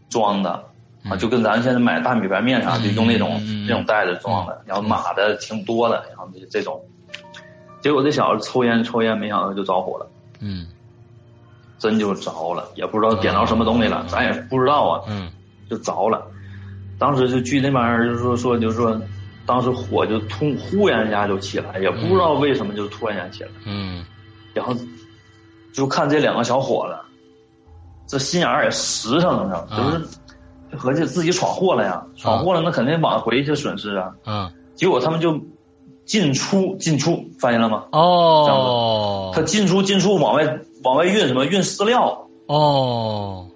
Speaker 5: 装的啊，就跟咱现在买大米白面啥就用那种那种袋子装的，然后码的挺多的，然后这这种，结果这小子抽烟抽烟，没想到就着火了，
Speaker 6: 嗯。
Speaker 5: 真就着了，也不知道点着什么东西了，咱也不知道啊，
Speaker 6: 嗯。
Speaker 5: 就着了。当时就据那帮人就说说就是说，当时火就突忽然一下就起来，也不知道为什么就突然间起来，
Speaker 6: 嗯。
Speaker 5: 然后就看这两个小伙子，这心眼儿也实诚，你知道吗？就是就合计自己闯祸了呀，闯祸了那肯定挽回一些损失啊。
Speaker 6: 嗯
Speaker 5: 结果他们就进出进出，发现了吗？
Speaker 6: 哦
Speaker 5: 他进出进出往外往外运什么运饲料，
Speaker 6: 哦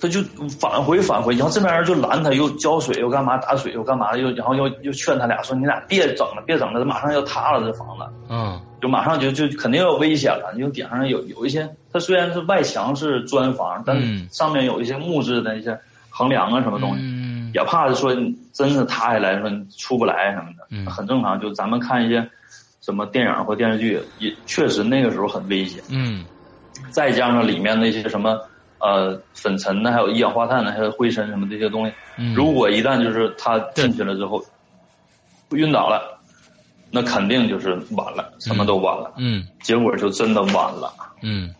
Speaker 5: 他就返回返回，然后这边人就拦他，又浇水又干嘛打水又干嘛，又然后又又劝他俩说你俩别整了别整了，马上要塌了这房子，
Speaker 6: 嗯
Speaker 5: 就马上就就肯定要危险了。因为顶上有有一些，它虽然是外墙是砖房，但
Speaker 6: 嗯
Speaker 5: 上面有一些木质的一些横梁啊什么东西，
Speaker 6: 嗯
Speaker 5: 也怕说真是塌下来说出不来什么的，
Speaker 6: 嗯。
Speaker 5: 很正常。就咱们看一些什么电影或电视剧，也确实那个时候很危险。
Speaker 6: 嗯。
Speaker 5: 再加上里面那些什么呃粉尘呢，还有一氧化碳呢，还有灰尘什么这些东西，
Speaker 6: 嗯，
Speaker 5: 如果一旦就是他进去了之后晕倒了，那肯定就是完了，什么都完了。
Speaker 6: 嗯。
Speaker 5: 结果就真的完了，
Speaker 6: 嗯。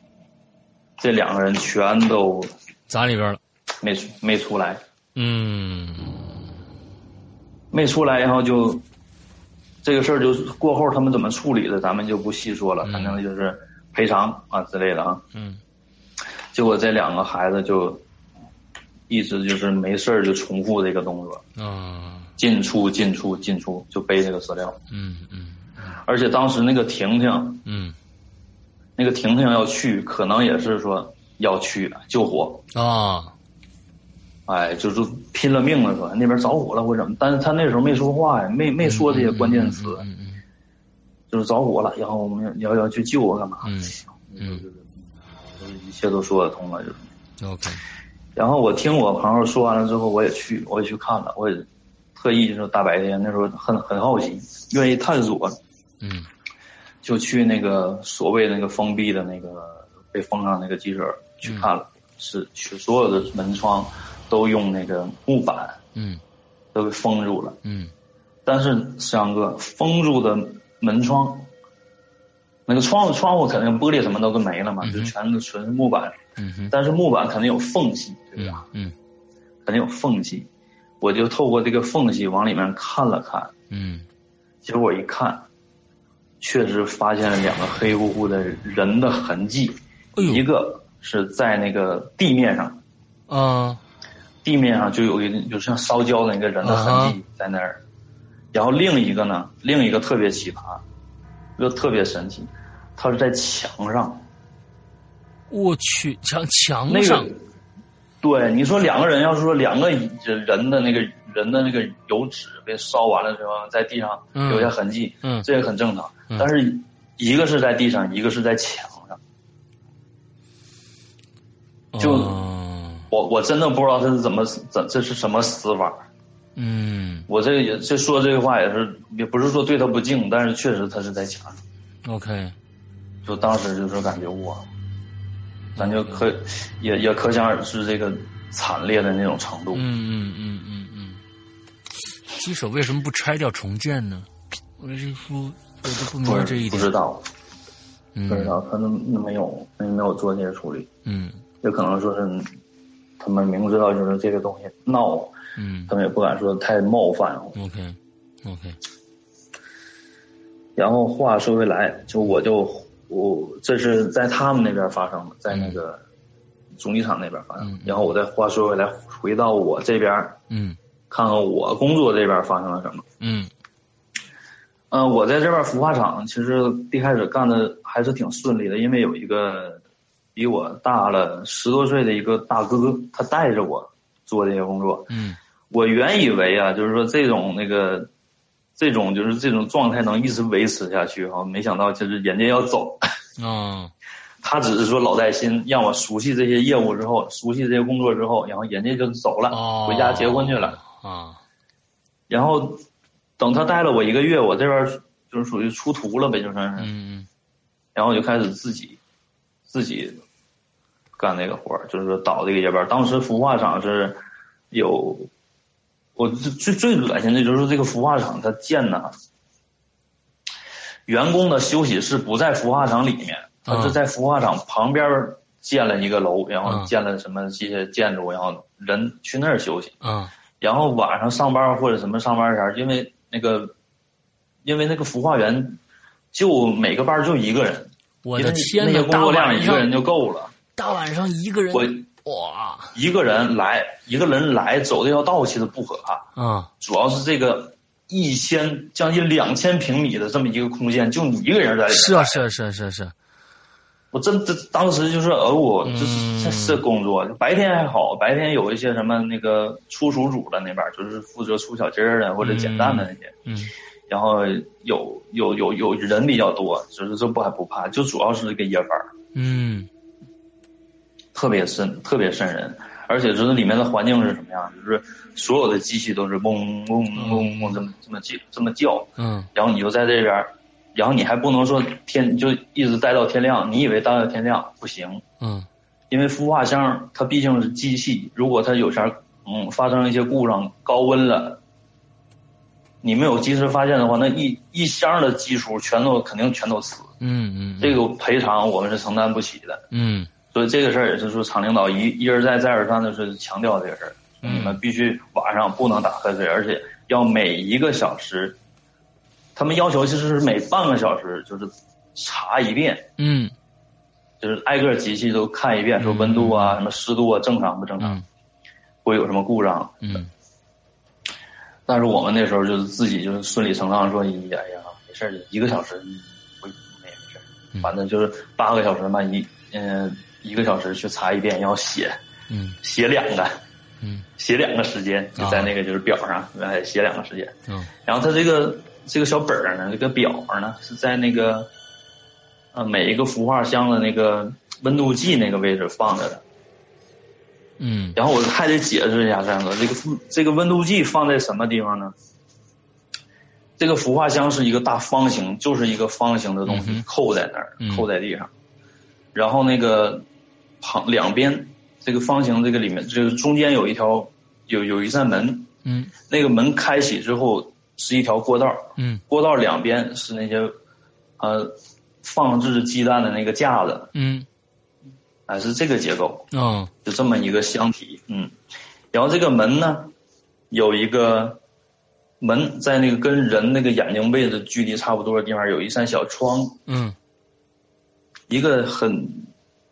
Speaker 5: 这两个人全都
Speaker 6: 砸里边了，
Speaker 5: 没出没出来，
Speaker 6: 嗯。
Speaker 5: 没出来，然后就这个事儿就过后他们怎么处理的，咱们就不细说了，
Speaker 6: 嗯
Speaker 5: 反正就是赔偿啊之类的啊。
Speaker 6: 嗯。
Speaker 5: 结果这两个孩子就一直就是没事儿就重复这个动作，
Speaker 6: 嗯
Speaker 5: 进出进出进出，就背这个资料。
Speaker 6: 嗯嗯。
Speaker 5: 而且当时那个婷婷，
Speaker 6: 嗯。
Speaker 5: 那个婷婷要去，可能也是说要去救火，
Speaker 6: 啊
Speaker 5: 哎，就是拼了命了说那边着火了或者怎么，但是他那时候没说话呀，没没说这些关键词，
Speaker 6: 嗯嗯
Speaker 5: 就是着火了，然后我们要要去救我干嘛？
Speaker 6: 嗯，嗯。
Speaker 5: 一切都说得通了，就是。
Speaker 6: 嗯，OK，
Speaker 5: 然后我听我朋友说完了之后，我也去，我也去看了，我也特意就是大白天那时候很很好奇，愿意探索，
Speaker 6: 嗯。
Speaker 5: 就去那个所谓那个封闭的那个被封上那个鸡舍去看了，是去所有的门窗都用那个木板
Speaker 6: 嗯。
Speaker 5: 都给封住了，
Speaker 6: 嗯。
Speaker 5: 但是香哥封住的门窗，那个窗户窗户肯定玻璃什么都都没了嘛，
Speaker 6: 嗯
Speaker 5: 就全是纯木板，
Speaker 6: 嗯哼。
Speaker 5: 但是木板肯定有缝隙，对
Speaker 6: 嗯
Speaker 5: 吧？
Speaker 6: 嗯
Speaker 5: 肯定有缝隙，我就透过这个缝隙往里面看了看，
Speaker 6: 嗯。
Speaker 5: 结果一看，确实发现了两个黑乎乎的人的痕迹，
Speaker 6: 哎
Speaker 5: 一个是在那个地面上，
Speaker 6: 啊
Speaker 5: 地面上就有一就像烧焦的那个人的痕迹在那儿，然后另一个呢，另一个特别奇葩，又特别神奇，它是在墙上，
Speaker 6: 我去墙墙
Speaker 5: 那个，对你说两个人要是说两个人的那个人的那个油脂被烧完了之后，在地上
Speaker 6: 嗯。
Speaker 5: 留下痕迹，
Speaker 6: 嗯。
Speaker 5: 这也很正常。
Speaker 6: 嗯。
Speaker 5: 但是一个是在地上，一个是在墙上，就
Speaker 6: 哦
Speaker 5: 我我真的不知道他是怎么怎这是什么死法。
Speaker 6: 嗯
Speaker 5: 我这个也这说这个话也是也不是说对他不敬，但是确实他是在墙上。
Speaker 6: OK
Speaker 5: 就当时就是感觉哇，咱就可也也可想而知这个惨烈的那种程度。
Speaker 6: 嗯嗯嗯嗯嗯，鸡手为什么不拆掉重建呢？我这不我都不明白这一点，
Speaker 5: 不知道，
Speaker 6: 嗯
Speaker 5: 不知道他那那没有那没有做这些处理，
Speaker 6: 嗯
Speaker 5: 也可能说是他们明知道就是这个东西闹，
Speaker 6: 嗯
Speaker 5: 他们也不敢说太冒犯。
Speaker 6: OK OK
Speaker 5: 然后话说回来，就我就我这是在他们那边发生的，在那个总机厂那边发生。
Speaker 6: 嗯
Speaker 5: 然后我再话说回来，回到我这边
Speaker 6: 嗯
Speaker 5: 看看我工作这边发生了什么。
Speaker 6: 嗯
Speaker 5: 嗯、我在这边孵化厂其实一开始干的还是挺顺利的，因为有一个比我大了十多岁的一个大哥，他带着我做这些工作。
Speaker 6: 嗯
Speaker 5: 我原以为啊，就是说这种那个这种就是这种状态能一直维持下去哈，没想到就是人家要走，
Speaker 6: 啊
Speaker 5: 他只是说老带新，让我熟悉这些业务之后，熟悉这些工作之后，然后人家就走了，
Speaker 6: 哦，
Speaker 5: 回家结婚去了。
Speaker 6: 啊
Speaker 5: 然后等他带了我一个月，我这边就是属于出图了呗，就算是，
Speaker 6: 嗯
Speaker 5: 然后我就开始自己自己干那个活儿，就是说倒这个夜班。当时孵化厂是有，我最最最恶心的就是这个孵化厂它建呐，员工的休息室不在孵化厂里面，它是在孵化厂旁边建了一个楼，然后
Speaker 6: 嗯
Speaker 5: 建了什么这些建筑，然后人去那儿休息。
Speaker 6: 嗯啊
Speaker 5: 然后晚上上班或者什么上班前儿，因为那个，因为那个孵化园就每个班就一个人，
Speaker 6: 我的天呐，
Speaker 5: 那些工
Speaker 6: 大
Speaker 5: 作量一个人就够了。
Speaker 6: 大晚上一个人
Speaker 5: 我
Speaker 6: 哇。
Speaker 5: 一个人来，一个人来走这条道其实不可怕，
Speaker 6: 啊。
Speaker 5: 主要是这个一千将近两千平米的这么一个空间，就你一个人在里面。
Speaker 6: 是啊是啊是啊是啊是啊。
Speaker 5: 我真的当时就是，呃，我这
Speaker 6: 是
Speaker 5: 这这工作，白天还好，白天有一些什么那个出厨组的那边，就是负责出小鸡儿的或者捡蛋的那些，
Speaker 6: 嗯
Speaker 5: 然后有有有有人比较多，就是这不还不怕，就主要是这个夜班儿。
Speaker 6: 嗯
Speaker 5: 特别瘆，特别瘆人，而且就是里面的环境是什么样，就是所有的机器都是嗡嗡嗡嗡这么这么叫这么叫，
Speaker 6: 嗯。
Speaker 5: 然后你就在这边，然后你还不能说天就一直待到天亮，你以为待到天亮不行，
Speaker 6: 嗯。
Speaker 5: 因为孵化箱它毕竟是机器，如果它有啥嗯发生一些故障，高温了，你没有及时发现的话，那一一箱的基础全都肯定全都死，
Speaker 6: 嗯嗯。
Speaker 5: 这个赔偿我们是承担不起的。
Speaker 6: 嗯
Speaker 5: 所以这个事儿也是说厂领导一一而再再而三的是强调这个事儿，
Speaker 6: 嗯。
Speaker 5: 你们必须晚上不能打瞌睡，而且要每一个小时，他们要求其实是每半个小时就是查一遍，
Speaker 6: 嗯。
Speaker 5: 就是挨个机器都看一遍，说温度啊、什么湿度啊正常不正常，
Speaker 6: 嗯。
Speaker 5: 会有什么故障。
Speaker 6: 嗯。
Speaker 5: 但是我们那时候就是自己就是顺理成章说，哎呀，没事儿，一个小时不没没事儿，
Speaker 6: 嗯。
Speaker 5: 反正就是八个小时嘛，一嗯、一个小时去查一遍，要写
Speaker 6: 嗯
Speaker 5: 写两个，
Speaker 6: 嗯
Speaker 5: 写两个时间，就在那个就是表上，哎，写两个时间。
Speaker 6: 嗯
Speaker 5: 然后他这个这个小本儿呢，这个表儿呢是在那个呃每一个孵化箱的那个温度计那个位置放着的。
Speaker 6: 嗯
Speaker 5: 然后我还得解释一下，三哥，这个这个温度计放在什么地方呢？这个孵化箱是一个大方形，就是一个方形的东西扣在那儿
Speaker 6: 嗯，
Speaker 5: 扣在地上。然后那个旁两边这个方形这个里面，就是中间有一条有有一扇门，
Speaker 6: 嗯。
Speaker 5: 那个门开启之后是一条过道，
Speaker 6: 嗯。
Speaker 5: 过道两边是那些呃放置鸡蛋的那个架子，
Speaker 6: 嗯。
Speaker 5: 啊是这个结构。
Speaker 6: 哦。
Speaker 5: 就这么一个箱体，嗯，然后这个门呢，有一个门在那个跟人那个眼睛位置距离差不多的地方有一扇小窗，
Speaker 6: 嗯。
Speaker 5: 一个很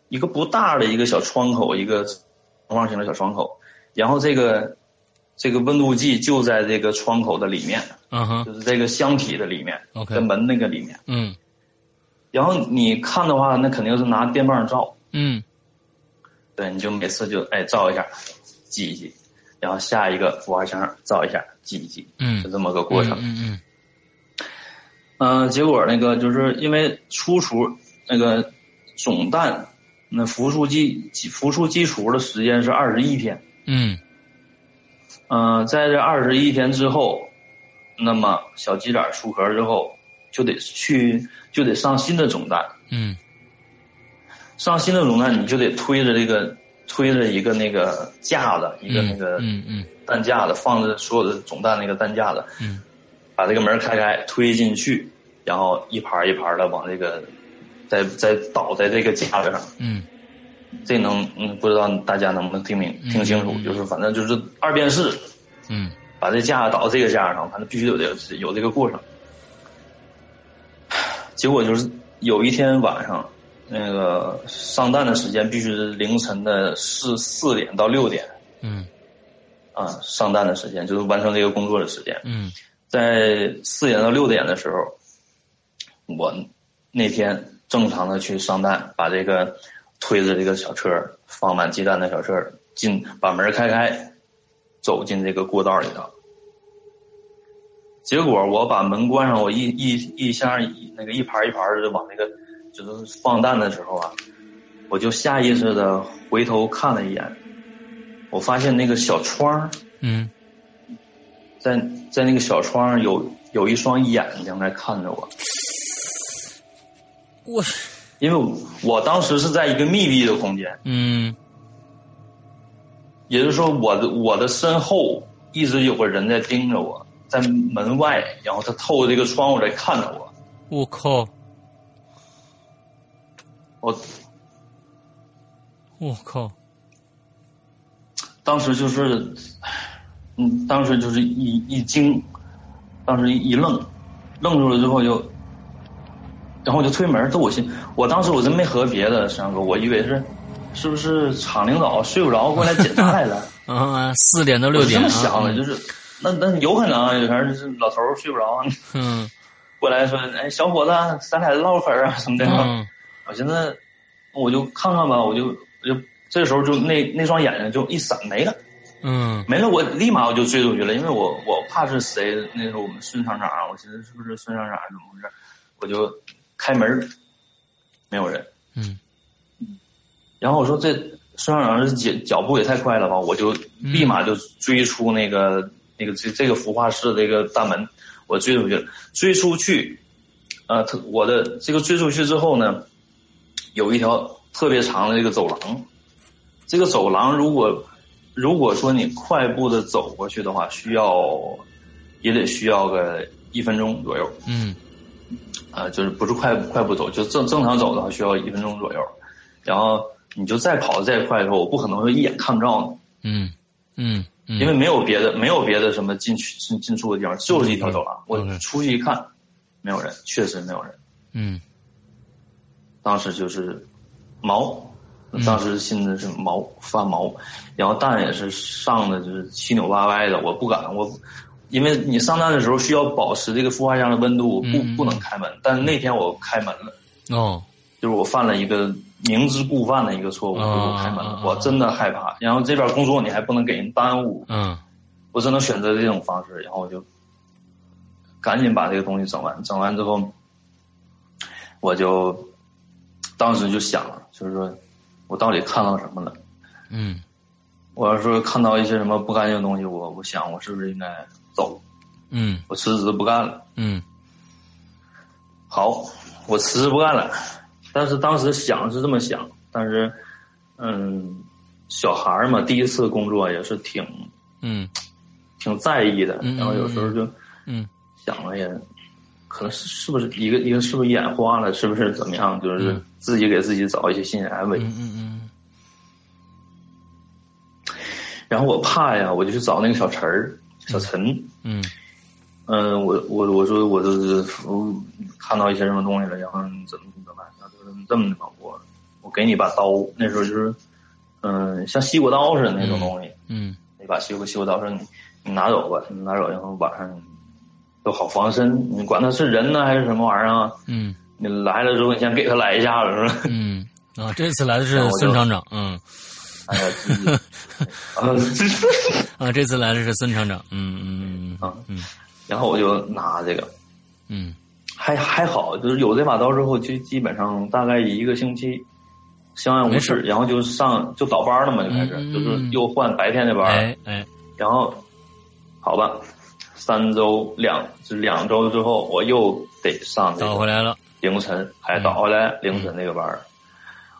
Speaker 5: 一个不大的一个小窗口，一个长方形的小窗口，然后这个这个温度计就在这个窗口的里面，
Speaker 6: 嗯哼
Speaker 5: 就是这个箱体的里面
Speaker 6: ，OK
Speaker 5: 在门那个里面。
Speaker 6: 嗯
Speaker 5: 然后你看的话，那肯定是拿电棒照，
Speaker 6: 嗯
Speaker 5: 对，你就每次就哎照一下，记一记，然后下一个孵化箱照一下，记一记，
Speaker 6: 嗯
Speaker 5: 就这么个过程。
Speaker 6: 嗯嗯
Speaker 5: 嗯、结果那个就是因为出厨那个总蛋，那孵出基孵出基础的时间是二十一天。
Speaker 6: 嗯
Speaker 5: 嗯、在这二十一天之后，那么小鸡仔出壳之后，就得去就得上新的总蛋。
Speaker 6: 嗯
Speaker 5: 上新的总蛋，你就得推着这个推着一个那个架子，一个
Speaker 6: 嗯
Speaker 5: 那个
Speaker 6: 嗯嗯
Speaker 5: 蛋架子，放着所有的总蛋那个蛋架子，
Speaker 6: 嗯
Speaker 5: 把这个门开开，推进去，然后一盘一盘的往这个，再再倒在这个架子上。
Speaker 6: 嗯
Speaker 5: 这能嗯，不知道大家能不能听明听清楚？
Speaker 6: 嗯
Speaker 5: 就是反正就是二便士，
Speaker 6: 嗯
Speaker 5: 把这架子倒这个架上，反正必须有这个有这个过程。结果就是有一天晚上，那个上弹的时间必须是凌晨的四四点到六点
Speaker 6: 嗯
Speaker 5: 啊，上弹的时间就是完成这个工作的时间。
Speaker 6: 嗯
Speaker 5: 在四点到六点的时候，我那天正常的去上蛋，把这个推着这个小车放满鸡蛋的小车进，把门开开，走进这个过道里头。结果我把门关上，我一一一箱那个一盘一盘的往那个就是放蛋的时候啊，我就下意识的回头看了一眼，我发现那个小窗
Speaker 6: 嗯
Speaker 5: 在在那个小窗上有有一双眼睛在看着我，
Speaker 6: 我
Speaker 5: 因为我当时是在一个密闭的空间，
Speaker 6: 嗯。
Speaker 5: 也就是说我的我的身后一直有个人在盯着我，在门外，然后他透过这个窗户在看着我，
Speaker 6: 我靠。
Speaker 5: 我
Speaker 6: 我靠
Speaker 5: 当时就是，嗯，当时就是一一惊，当时一愣，愣住了之后就，然后我就推门，这我心，我当时我真没和别的，山哥，我以为是，是不是厂领导睡不着过来检查来了？
Speaker 6: 啊，四点到六点
Speaker 5: 我这么想的，
Speaker 6: 啊，
Speaker 5: 就是那那有可能啊，有可能是老头儿睡不着，
Speaker 6: 嗯
Speaker 5: 过来说，哎，小伙子，咱俩唠会儿啊什么的。
Speaker 6: 嗯
Speaker 5: 我寻思，我就看看吧，我就我就这时候就那那双眼睛就一闪没了。
Speaker 6: 嗯
Speaker 5: 没了，我立马我就追出去了，因为我我怕是谁，那时候我们孙厂长，我寻思是不是孙厂长怎么回事，我就开门，没有人。
Speaker 6: 嗯。
Speaker 5: 然后我说这孙校长这脚脚步也太快了吧，我就立马就追出那个、那个这这个孵化室这个大门，我追出去。了，追出去，呃，特我的这个追出去之后呢，有一条特别长的这个走廊，这个走廊如果如果说你快步的走过去的话，需要也得需要个一分钟左右，
Speaker 6: 嗯
Speaker 5: 啊，就是不是快快步走，就正正常走的话需要一分钟左右，然后你就再跑得再快的时候，我不可能说一眼看不着你，
Speaker 6: 嗯嗯嗯，
Speaker 5: 因为没有别的没有别的什么进去进进出的地方，就是一条走廊。我出去一看，没有人，确实没有人。
Speaker 6: 嗯
Speaker 5: 当时就是毛，
Speaker 6: 嗯
Speaker 5: 当时心里是毛发毛，然后蛋也是上的就是七扭八歪的，我不敢我。因为你上蛋的时候需要保持这个孵化箱的温度，不不能开门。但是那天我开门了，
Speaker 6: 哦
Speaker 5: 就是我犯了一个明知故犯的一个错误，
Speaker 6: 啊
Speaker 5: 就是我开门了我真的害怕。然后这边工作你还不能给人耽误，
Speaker 6: 嗯
Speaker 5: 我只能选择这种方式，然后我就赶紧把这个东西整完。整完之后，我就当时就想了，就是说我到底看到什么了？
Speaker 6: 嗯
Speaker 5: 我要说看到一些什么不干净的东西，我我想我是不是应该走？
Speaker 6: 嗯
Speaker 5: 我辞职不干了。
Speaker 6: 嗯
Speaker 5: 好，我辞职不干了。但是当时想是这么想，但是，嗯，小孩儿嘛，第一次工作也是挺
Speaker 6: 嗯
Speaker 5: 挺在意的，然后有时候就
Speaker 6: 嗯
Speaker 5: 想了也，可能是是不是一个一个是不是眼花了，是不是怎么样？就是
Speaker 6: 嗯
Speaker 5: 自己给自己找一些心理安慰。
Speaker 6: 嗯嗯
Speaker 5: 然后我怕呀，我就去找那个小陈儿、小陈。
Speaker 6: 嗯
Speaker 5: 嗯，我我我说我就是我看到一些什么东西了，然后怎么怎么办？他说这么的吧，我我给你把刀，那时候就是嗯像西瓜刀似的那种东西，
Speaker 6: 嗯
Speaker 5: 那把西瓜西瓜刀说你你拿走吧，你拿走，然后晚上都好防身。你管他是人呢还是什么玩意儿啊？
Speaker 6: 嗯
Speaker 5: 你来了之后，你先给他来一下子是吧？
Speaker 6: 嗯啊，这次来的是孙厂长，嗯
Speaker 5: 啊，这是
Speaker 6: 啊，这次来的是孙厂长，嗯嗯
Speaker 5: 啊
Speaker 6: 嗯。
Speaker 5: 然后我就拿这个，
Speaker 6: 嗯。
Speaker 5: 还还好，就是有这把刀之后，就基本上大概一个星期相安无
Speaker 6: 事
Speaker 5: 事，然后就上就倒班了嘛，就开始、
Speaker 6: 嗯嗯
Speaker 5: 就是又换白天的班，
Speaker 6: 哎哎。
Speaker 5: 然后好吧，三周两就是两周之后，我又得上这个
Speaker 6: 倒回来了，
Speaker 5: 凌晨，还倒回来凌晨那个班儿。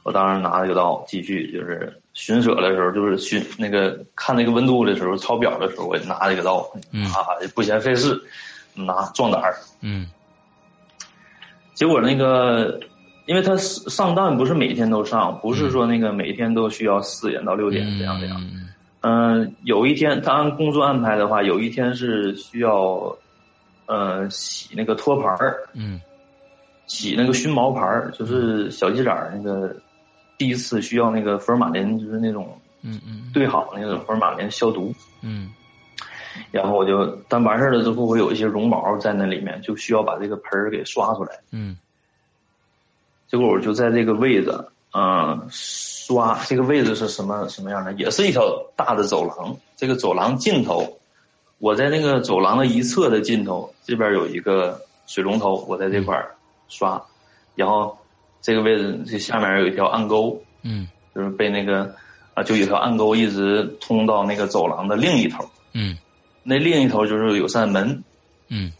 Speaker 5: 我当时拿了个刀继续就是巡舍的时候，就是巡那个看那个温度的时候，抄表的时候，我拿这个刀，
Speaker 6: 嗯
Speaker 5: 啊，不嫌费事，拿壮胆儿。
Speaker 6: 嗯
Speaker 5: 结果那个，因为他上蛋不是每天都上，不是说那个每天都需要四点到六点这样这样。
Speaker 6: 嗯
Speaker 5: 嗯、有一天他按工作安排的话，有一天是需要，呃，洗那个托盘儿，
Speaker 6: 嗯
Speaker 5: 洗那个熏毛盘儿，就是小鸡仔儿那个第一次需要那个福尔马林，就是那种
Speaker 6: 嗯嗯
Speaker 5: 兑好那种福尔马林消毒。
Speaker 6: 嗯
Speaker 5: 然后我就，但完事儿了之后，我有一些绒毛在那里面，就需要把这个盆儿给刷出来。
Speaker 6: 嗯
Speaker 5: 结果我就在这个位置，嗯，刷这个位置是什么什么样的？也是一条大的走廊，这个走廊尽头我在那个走廊的一侧的尽头，这边有一个水龙头，我在这块儿刷，然后这个位置这下面有一条暗沟，
Speaker 6: 嗯。
Speaker 5: 就是被那个啊，就有条暗沟一直通到那个走廊的另一头，
Speaker 6: 嗯。
Speaker 5: 那另一头就是有扇门。
Speaker 6: 嗯。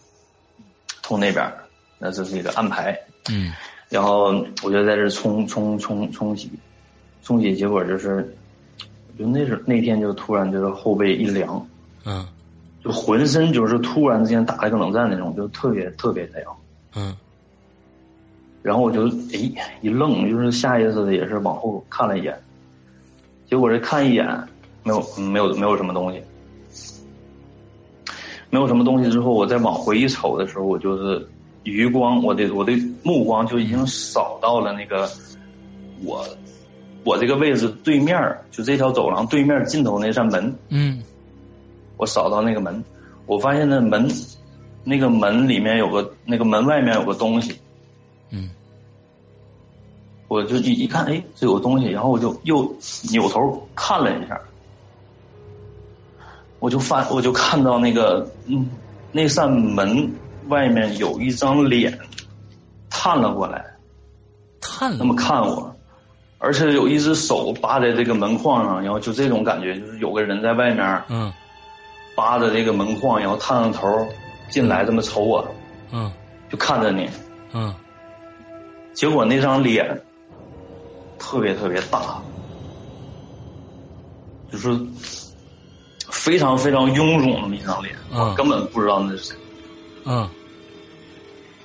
Speaker 5: 通那边儿，那这是一个暗排。
Speaker 6: 嗯。
Speaker 5: 然后我就在这冲冲冲冲洗，冲洗，结果就是，就那时那天就突然就是后背一凉，
Speaker 6: 嗯。
Speaker 5: 就浑身就是突然之间打了个冷战那种，就特别特别凉。
Speaker 6: 嗯
Speaker 5: 然后我就哎一愣，就是下意识的也是往后看了一眼，结果这看一眼没有没有没有什么东西，没有什么东西之后，我再往回一瞅的时候，我就是余光，我的我的目光就已经扫到了那个我我这个位置对面儿，就这条走廊对面尽头那扇门，
Speaker 6: 嗯。
Speaker 5: 我扫到那个门，我发现那门那个门里面有个那个门外面有个东西。
Speaker 6: 嗯
Speaker 5: 我就一一看，哎，这有东西，然后我就又扭头看了一下，我就发，我就看到那个，嗯，那扇门外面有一张脸探了过来，
Speaker 6: 探了
Speaker 5: 那么看我，而且有一只手扒在这个门框上，然后就这种感觉，就是有个人在外面
Speaker 6: 嗯
Speaker 5: 扒着这个门框，然后探上头进来，这么瞅我，
Speaker 6: 嗯
Speaker 5: 就看着你，
Speaker 6: 嗯。
Speaker 5: 结果那张脸特别特别大，就是非常非常臃肿那么一张脸，
Speaker 6: 嗯
Speaker 5: 我根本不知道那是谁。
Speaker 6: 嗯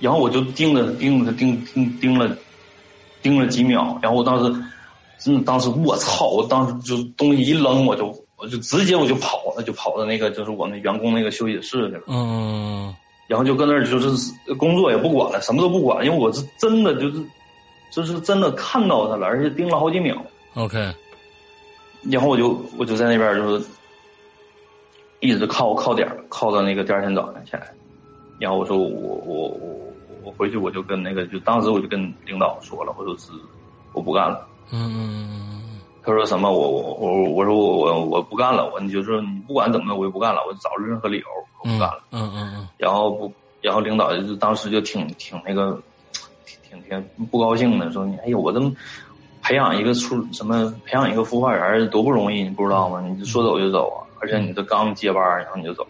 Speaker 5: 然后我就盯着盯着盯盯盯了盯了几秒，然后我当时真的当时我操，我当时就东西一扔，我就我就直接我就跑了，就跑到那个就是我们员工那个休息室去了。
Speaker 6: 嗯
Speaker 5: 然后就搁那儿就是工作也不管了，什么都不管，因为我是真的就是，就是真的看到他了，而且盯了好几秒。
Speaker 6: ，OK，
Speaker 5: 然后我就我就在那边就是一直靠靠点儿靠到那个第二天早上起来，然后我说我我我我回去我就跟那个就当时我就跟领导说了，我说是我不干了。
Speaker 6: 嗯
Speaker 5: 他说什么我我我我说我我我不干了，我你就说你不管怎么我就不干了，我找任何理由我不干了。
Speaker 6: 嗯嗯
Speaker 5: 然后不，然后领导就当时就挺挺那个，挺挺挺不高兴的，说你哎呦，我这么培养一个出什么培养一个孵化员多不容易，你不知道吗？你就说走就走啊，而且你这刚接班，然后你就走，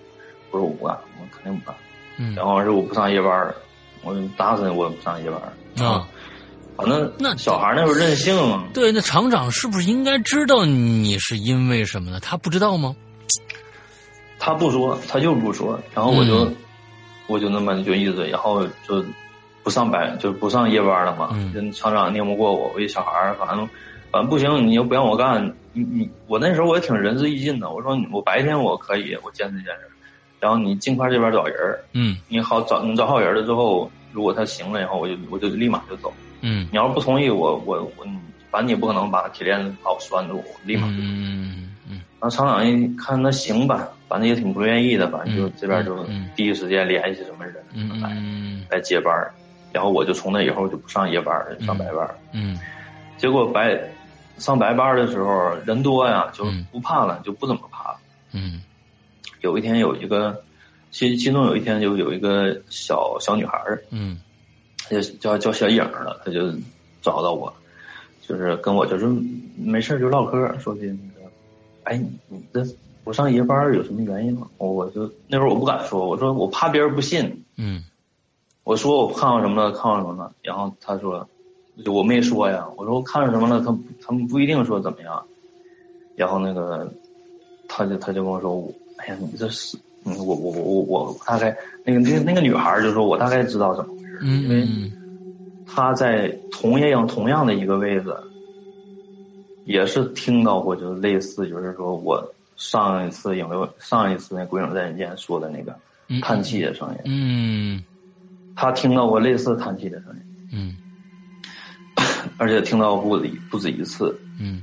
Speaker 5: 我说我不干，我肯定不干。
Speaker 6: 嗯
Speaker 5: 然后是我不上夜班，我打死我也不上夜班。
Speaker 6: 啊，
Speaker 5: 反正
Speaker 6: 那
Speaker 5: 小孩那时候任性嘛，
Speaker 6: 对，那厂长是不是应该知道你是因为什么呢？他不知道吗？
Speaker 5: 他不说，他就不说，然后我就、
Speaker 6: 嗯
Speaker 5: 我就那么就一直，然后就不上班，就不上夜班了嘛。
Speaker 6: 嗯。
Speaker 5: 跟厂长拧不过我，我一小孩儿，反正反正不行，你又不让我干，你你我那时候我也挺仁至义尽的，我说我白天我可以，我坚持坚持，然后你尽快这边找人儿，
Speaker 6: 嗯。
Speaker 5: 你好找你找好人了之后，如果他行了以后，我就我就立马就走。
Speaker 6: 嗯。
Speaker 5: 你要是不同意，我我我，反正你也不可能把铁链把我拴住，我立马就走。
Speaker 6: 嗯嗯
Speaker 5: 然后厂长一看那行吧，反正也挺不愿意的，反正就
Speaker 6: 嗯
Speaker 5: 这边就
Speaker 6: 嗯嗯。
Speaker 5: 第一时间联系什么人
Speaker 6: 嗯
Speaker 5: 来接班儿，然后我就从那以后就不上夜班了，上白班儿。
Speaker 6: 嗯
Speaker 5: 结果白上白班儿的时候人多呀，就
Speaker 6: 嗯
Speaker 5: 不怕了，就不怎么怕了。
Speaker 6: 嗯
Speaker 5: 有一天有一个，其其中有一天就有一个小小女孩儿，
Speaker 6: 嗯
Speaker 5: 她就叫叫小影儿了，她就找到我，就是跟我就是没事儿就唠嗑，说的那个，哎，你你这不上夜班儿有什么原因吗？我我就那会儿我不敢说，我说我怕别人不信，
Speaker 6: 嗯
Speaker 5: 我说我看到什么了，看到什么了，然后他说，就我没说呀，我说我看到什么了，他他们不一定说怎么样，然后那个他就他就跟我说，我哎呀，你这是，嗯，我我我我我大概那个那个那个女孩儿就说我大概知道怎么回事，因为
Speaker 6: 嗯
Speaker 5: 她在同样同样的一个位置，也是听到过，就是类似，就是说我上一次有没有上一次那鬼影在人间说的那个
Speaker 6: 嗯。
Speaker 5: 叹气的声音，
Speaker 6: 嗯
Speaker 5: 他听到过类似叹气的声音。
Speaker 6: 嗯。
Speaker 5: 而且听到不止不止一次，
Speaker 6: 嗯。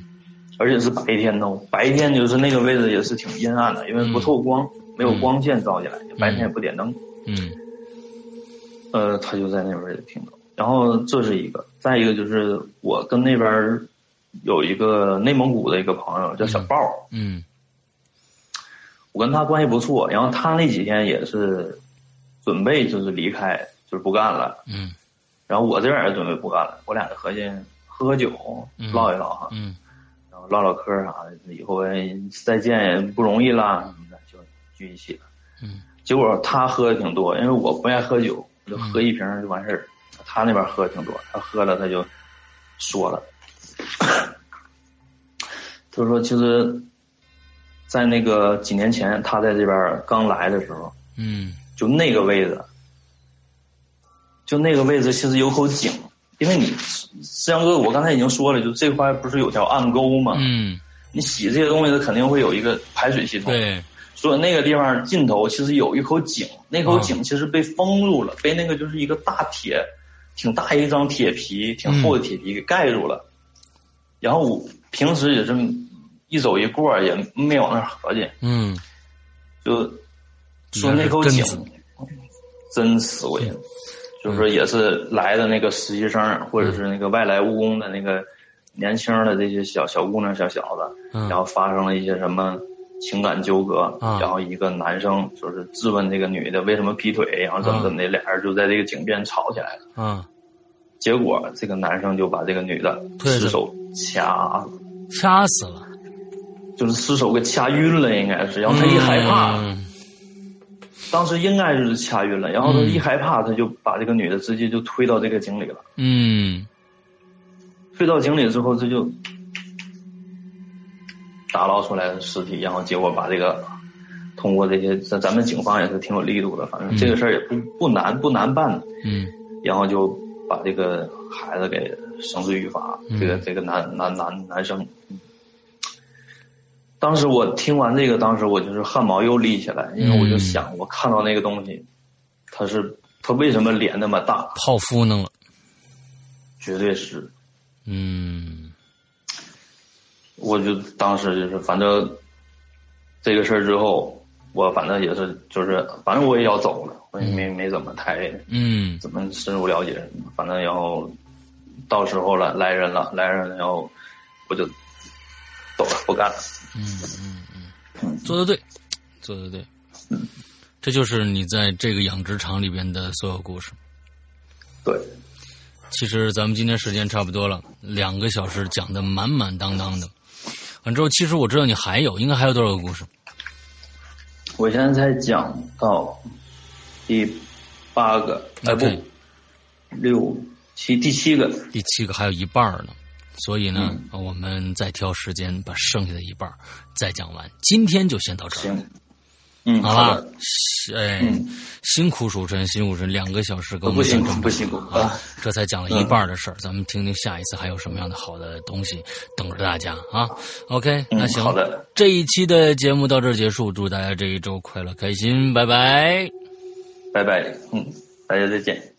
Speaker 5: 而且是白天哦，白天就是那个位置也是挺阴暗的，因为不透光，没有光线照进来，白天也不点灯。
Speaker 6: 嗯。
Speaker 5: 呃，他就在那边也听到。然后这是一个，再一个就是我跟那边有一个内蒙古的一个朋友叫小豹，
Speaker 6: 嗯。
Speaker 5: 我跟他关系不错，然后他那几天也是准备就是离开，就是不干了。
Speaker 6: 嗯
Speaker 5: 然后我这边也准备不干了，我俩就合计喝喝酒，
Speaker 6: 嗯
Speaker 5: 唠一唠哈，
Speaker 6: 嗯
Speaker 5: 然后唠唠嗑啥的，以后哎再见也不容易啦，什么的就聚一起了。
Speaker 6: 嗯
Speaker 5: 结果他喝的挺多，因为我不爱喝酒，我就喝一瓶就完事儿。他那边喝的挺多，他喝了他就说了，他说其实，在那个几年前他在这边刚来的时候，
Speaker 6: 嗯
Speaker 5: 就那个位置，就那个位置其实有口井，因为你思阳哥，我刚才已经说了，就这块不是有条暗沟吗？
Speaker 6: 嗯，
Speaker 5: 你洗这些东西，它肯定会有一个排水系统。
Speaker 6: 对，
Speaker 5: 所以那个地方尽头其实有一口井，那口
Speaker 6: 啊
Speaker 5: 井其实被封住了，被那个就是一个大铁，挺大一张铁皮，挺厚的铁皮给盖住了。然后我平时也是一走一过，也没往那儿合计，
Speaker 6: 嗯
Speaker 5: 就说那口井真死鬼，就是说也是来的那个实习生或者是那个外来务工的那个年轻的这些小小姑娘、小小子，
Speaker 6: 嗯。
Speaker 5: 然后发生了一些什么情感纠葛，
Speaker 6: 啊
Speaker 5: 然后一个男生就是质问这个女的为什么劈腿，然后怎么怎么的，俩人就在这个井边吵起来了。
Speaker 6: 嗯，
Speaker 5: 结果这个男生就把这个女的失手掐，
Speaker 6: 掐死了，
Speaker 5: 就是失手给掐晕了，应该是。然后他一害怕，
Speaker 6: 嗯
Speaker 5: 当时应该就是掐晕了，然后他一害怕，他就把这个女的直接就推到这个井里了。
Speaker 6: 嗯。
Speaker 5: 推到井里之后，这就打捞出来的尸体，然后结果把这个通过这些，咱咱们警方也是挺有力度的，反正这个事儿也不不难不难办，
Speaker 6: 嗯。
Speaker 5: 然后就把这个孩子给绳之于法，
Speaker 6: 嗯
Speaker 5: 这个这个男男男男生。嗯当时我听完这个，当时我就是汗毛又立起来，因为我就
Speaker 6: 嗯。
Speaker 5: 想，我看到那个东西，他是他为什么脸那么大？
Speaker 6: 泡芙弄了，
Speaker 5: 绝对是，
Speaker 6: 嗯。
Speaker 5: 我就当时就是反正这个事儿之后，我反正也是就是反正我也要走了，我也没没怎么太
Speaker 6: 嗯。
Speaker 5: 怎么深入了解，反正然后到时候了来人了来人了，然后我就走了不干了。
Speaker 6: 嗯嗯嗯，做的对，做的对，这就是你在这个养殖场里边的所有故事。
Speaker 5: 对，
Speaker 6: 其实咱们今天时间差不多了，两个小时讲的满满当当的。完之后，其实我知道你还有，应该还有多少个故事？
Speaker 5: 我现在才讲到第八个，哎不六七第七个，
Speaker 6: 第七个还有一半儿呢，所以呢，
Speaker 5: 嗯
Speaker 6: 我们再挑时间把剩下的一半儿再讲完。今天就先到这儿，
Speaker 5: 行，嗯，
Speaker 6: 好吧，？哎，
Speaker 5: 嗯
Speaker 6: 辛苦蜀臣，辛苦蜀臣，两个小时给我
Speaker 5: 不辛苦
Speaker 6: 们讲这么
Speaker 5: 不辛苦
Speaker 6: 啊
Speaker 5: 啊，
Speaker 6: 这才讲了一半儿的事儿，咱们听听下一次还有什么样的好的东西等着大家啊。OK，那
Speaker 5: 嗯，
Speaker 6: 行，
Speaker 5: 好的，
Speaker 6: 这一期的节目到这儿结束，祝大家这一周快乐开心，拜拜。
Speaker 5: 拜拜，嗯，大家再见。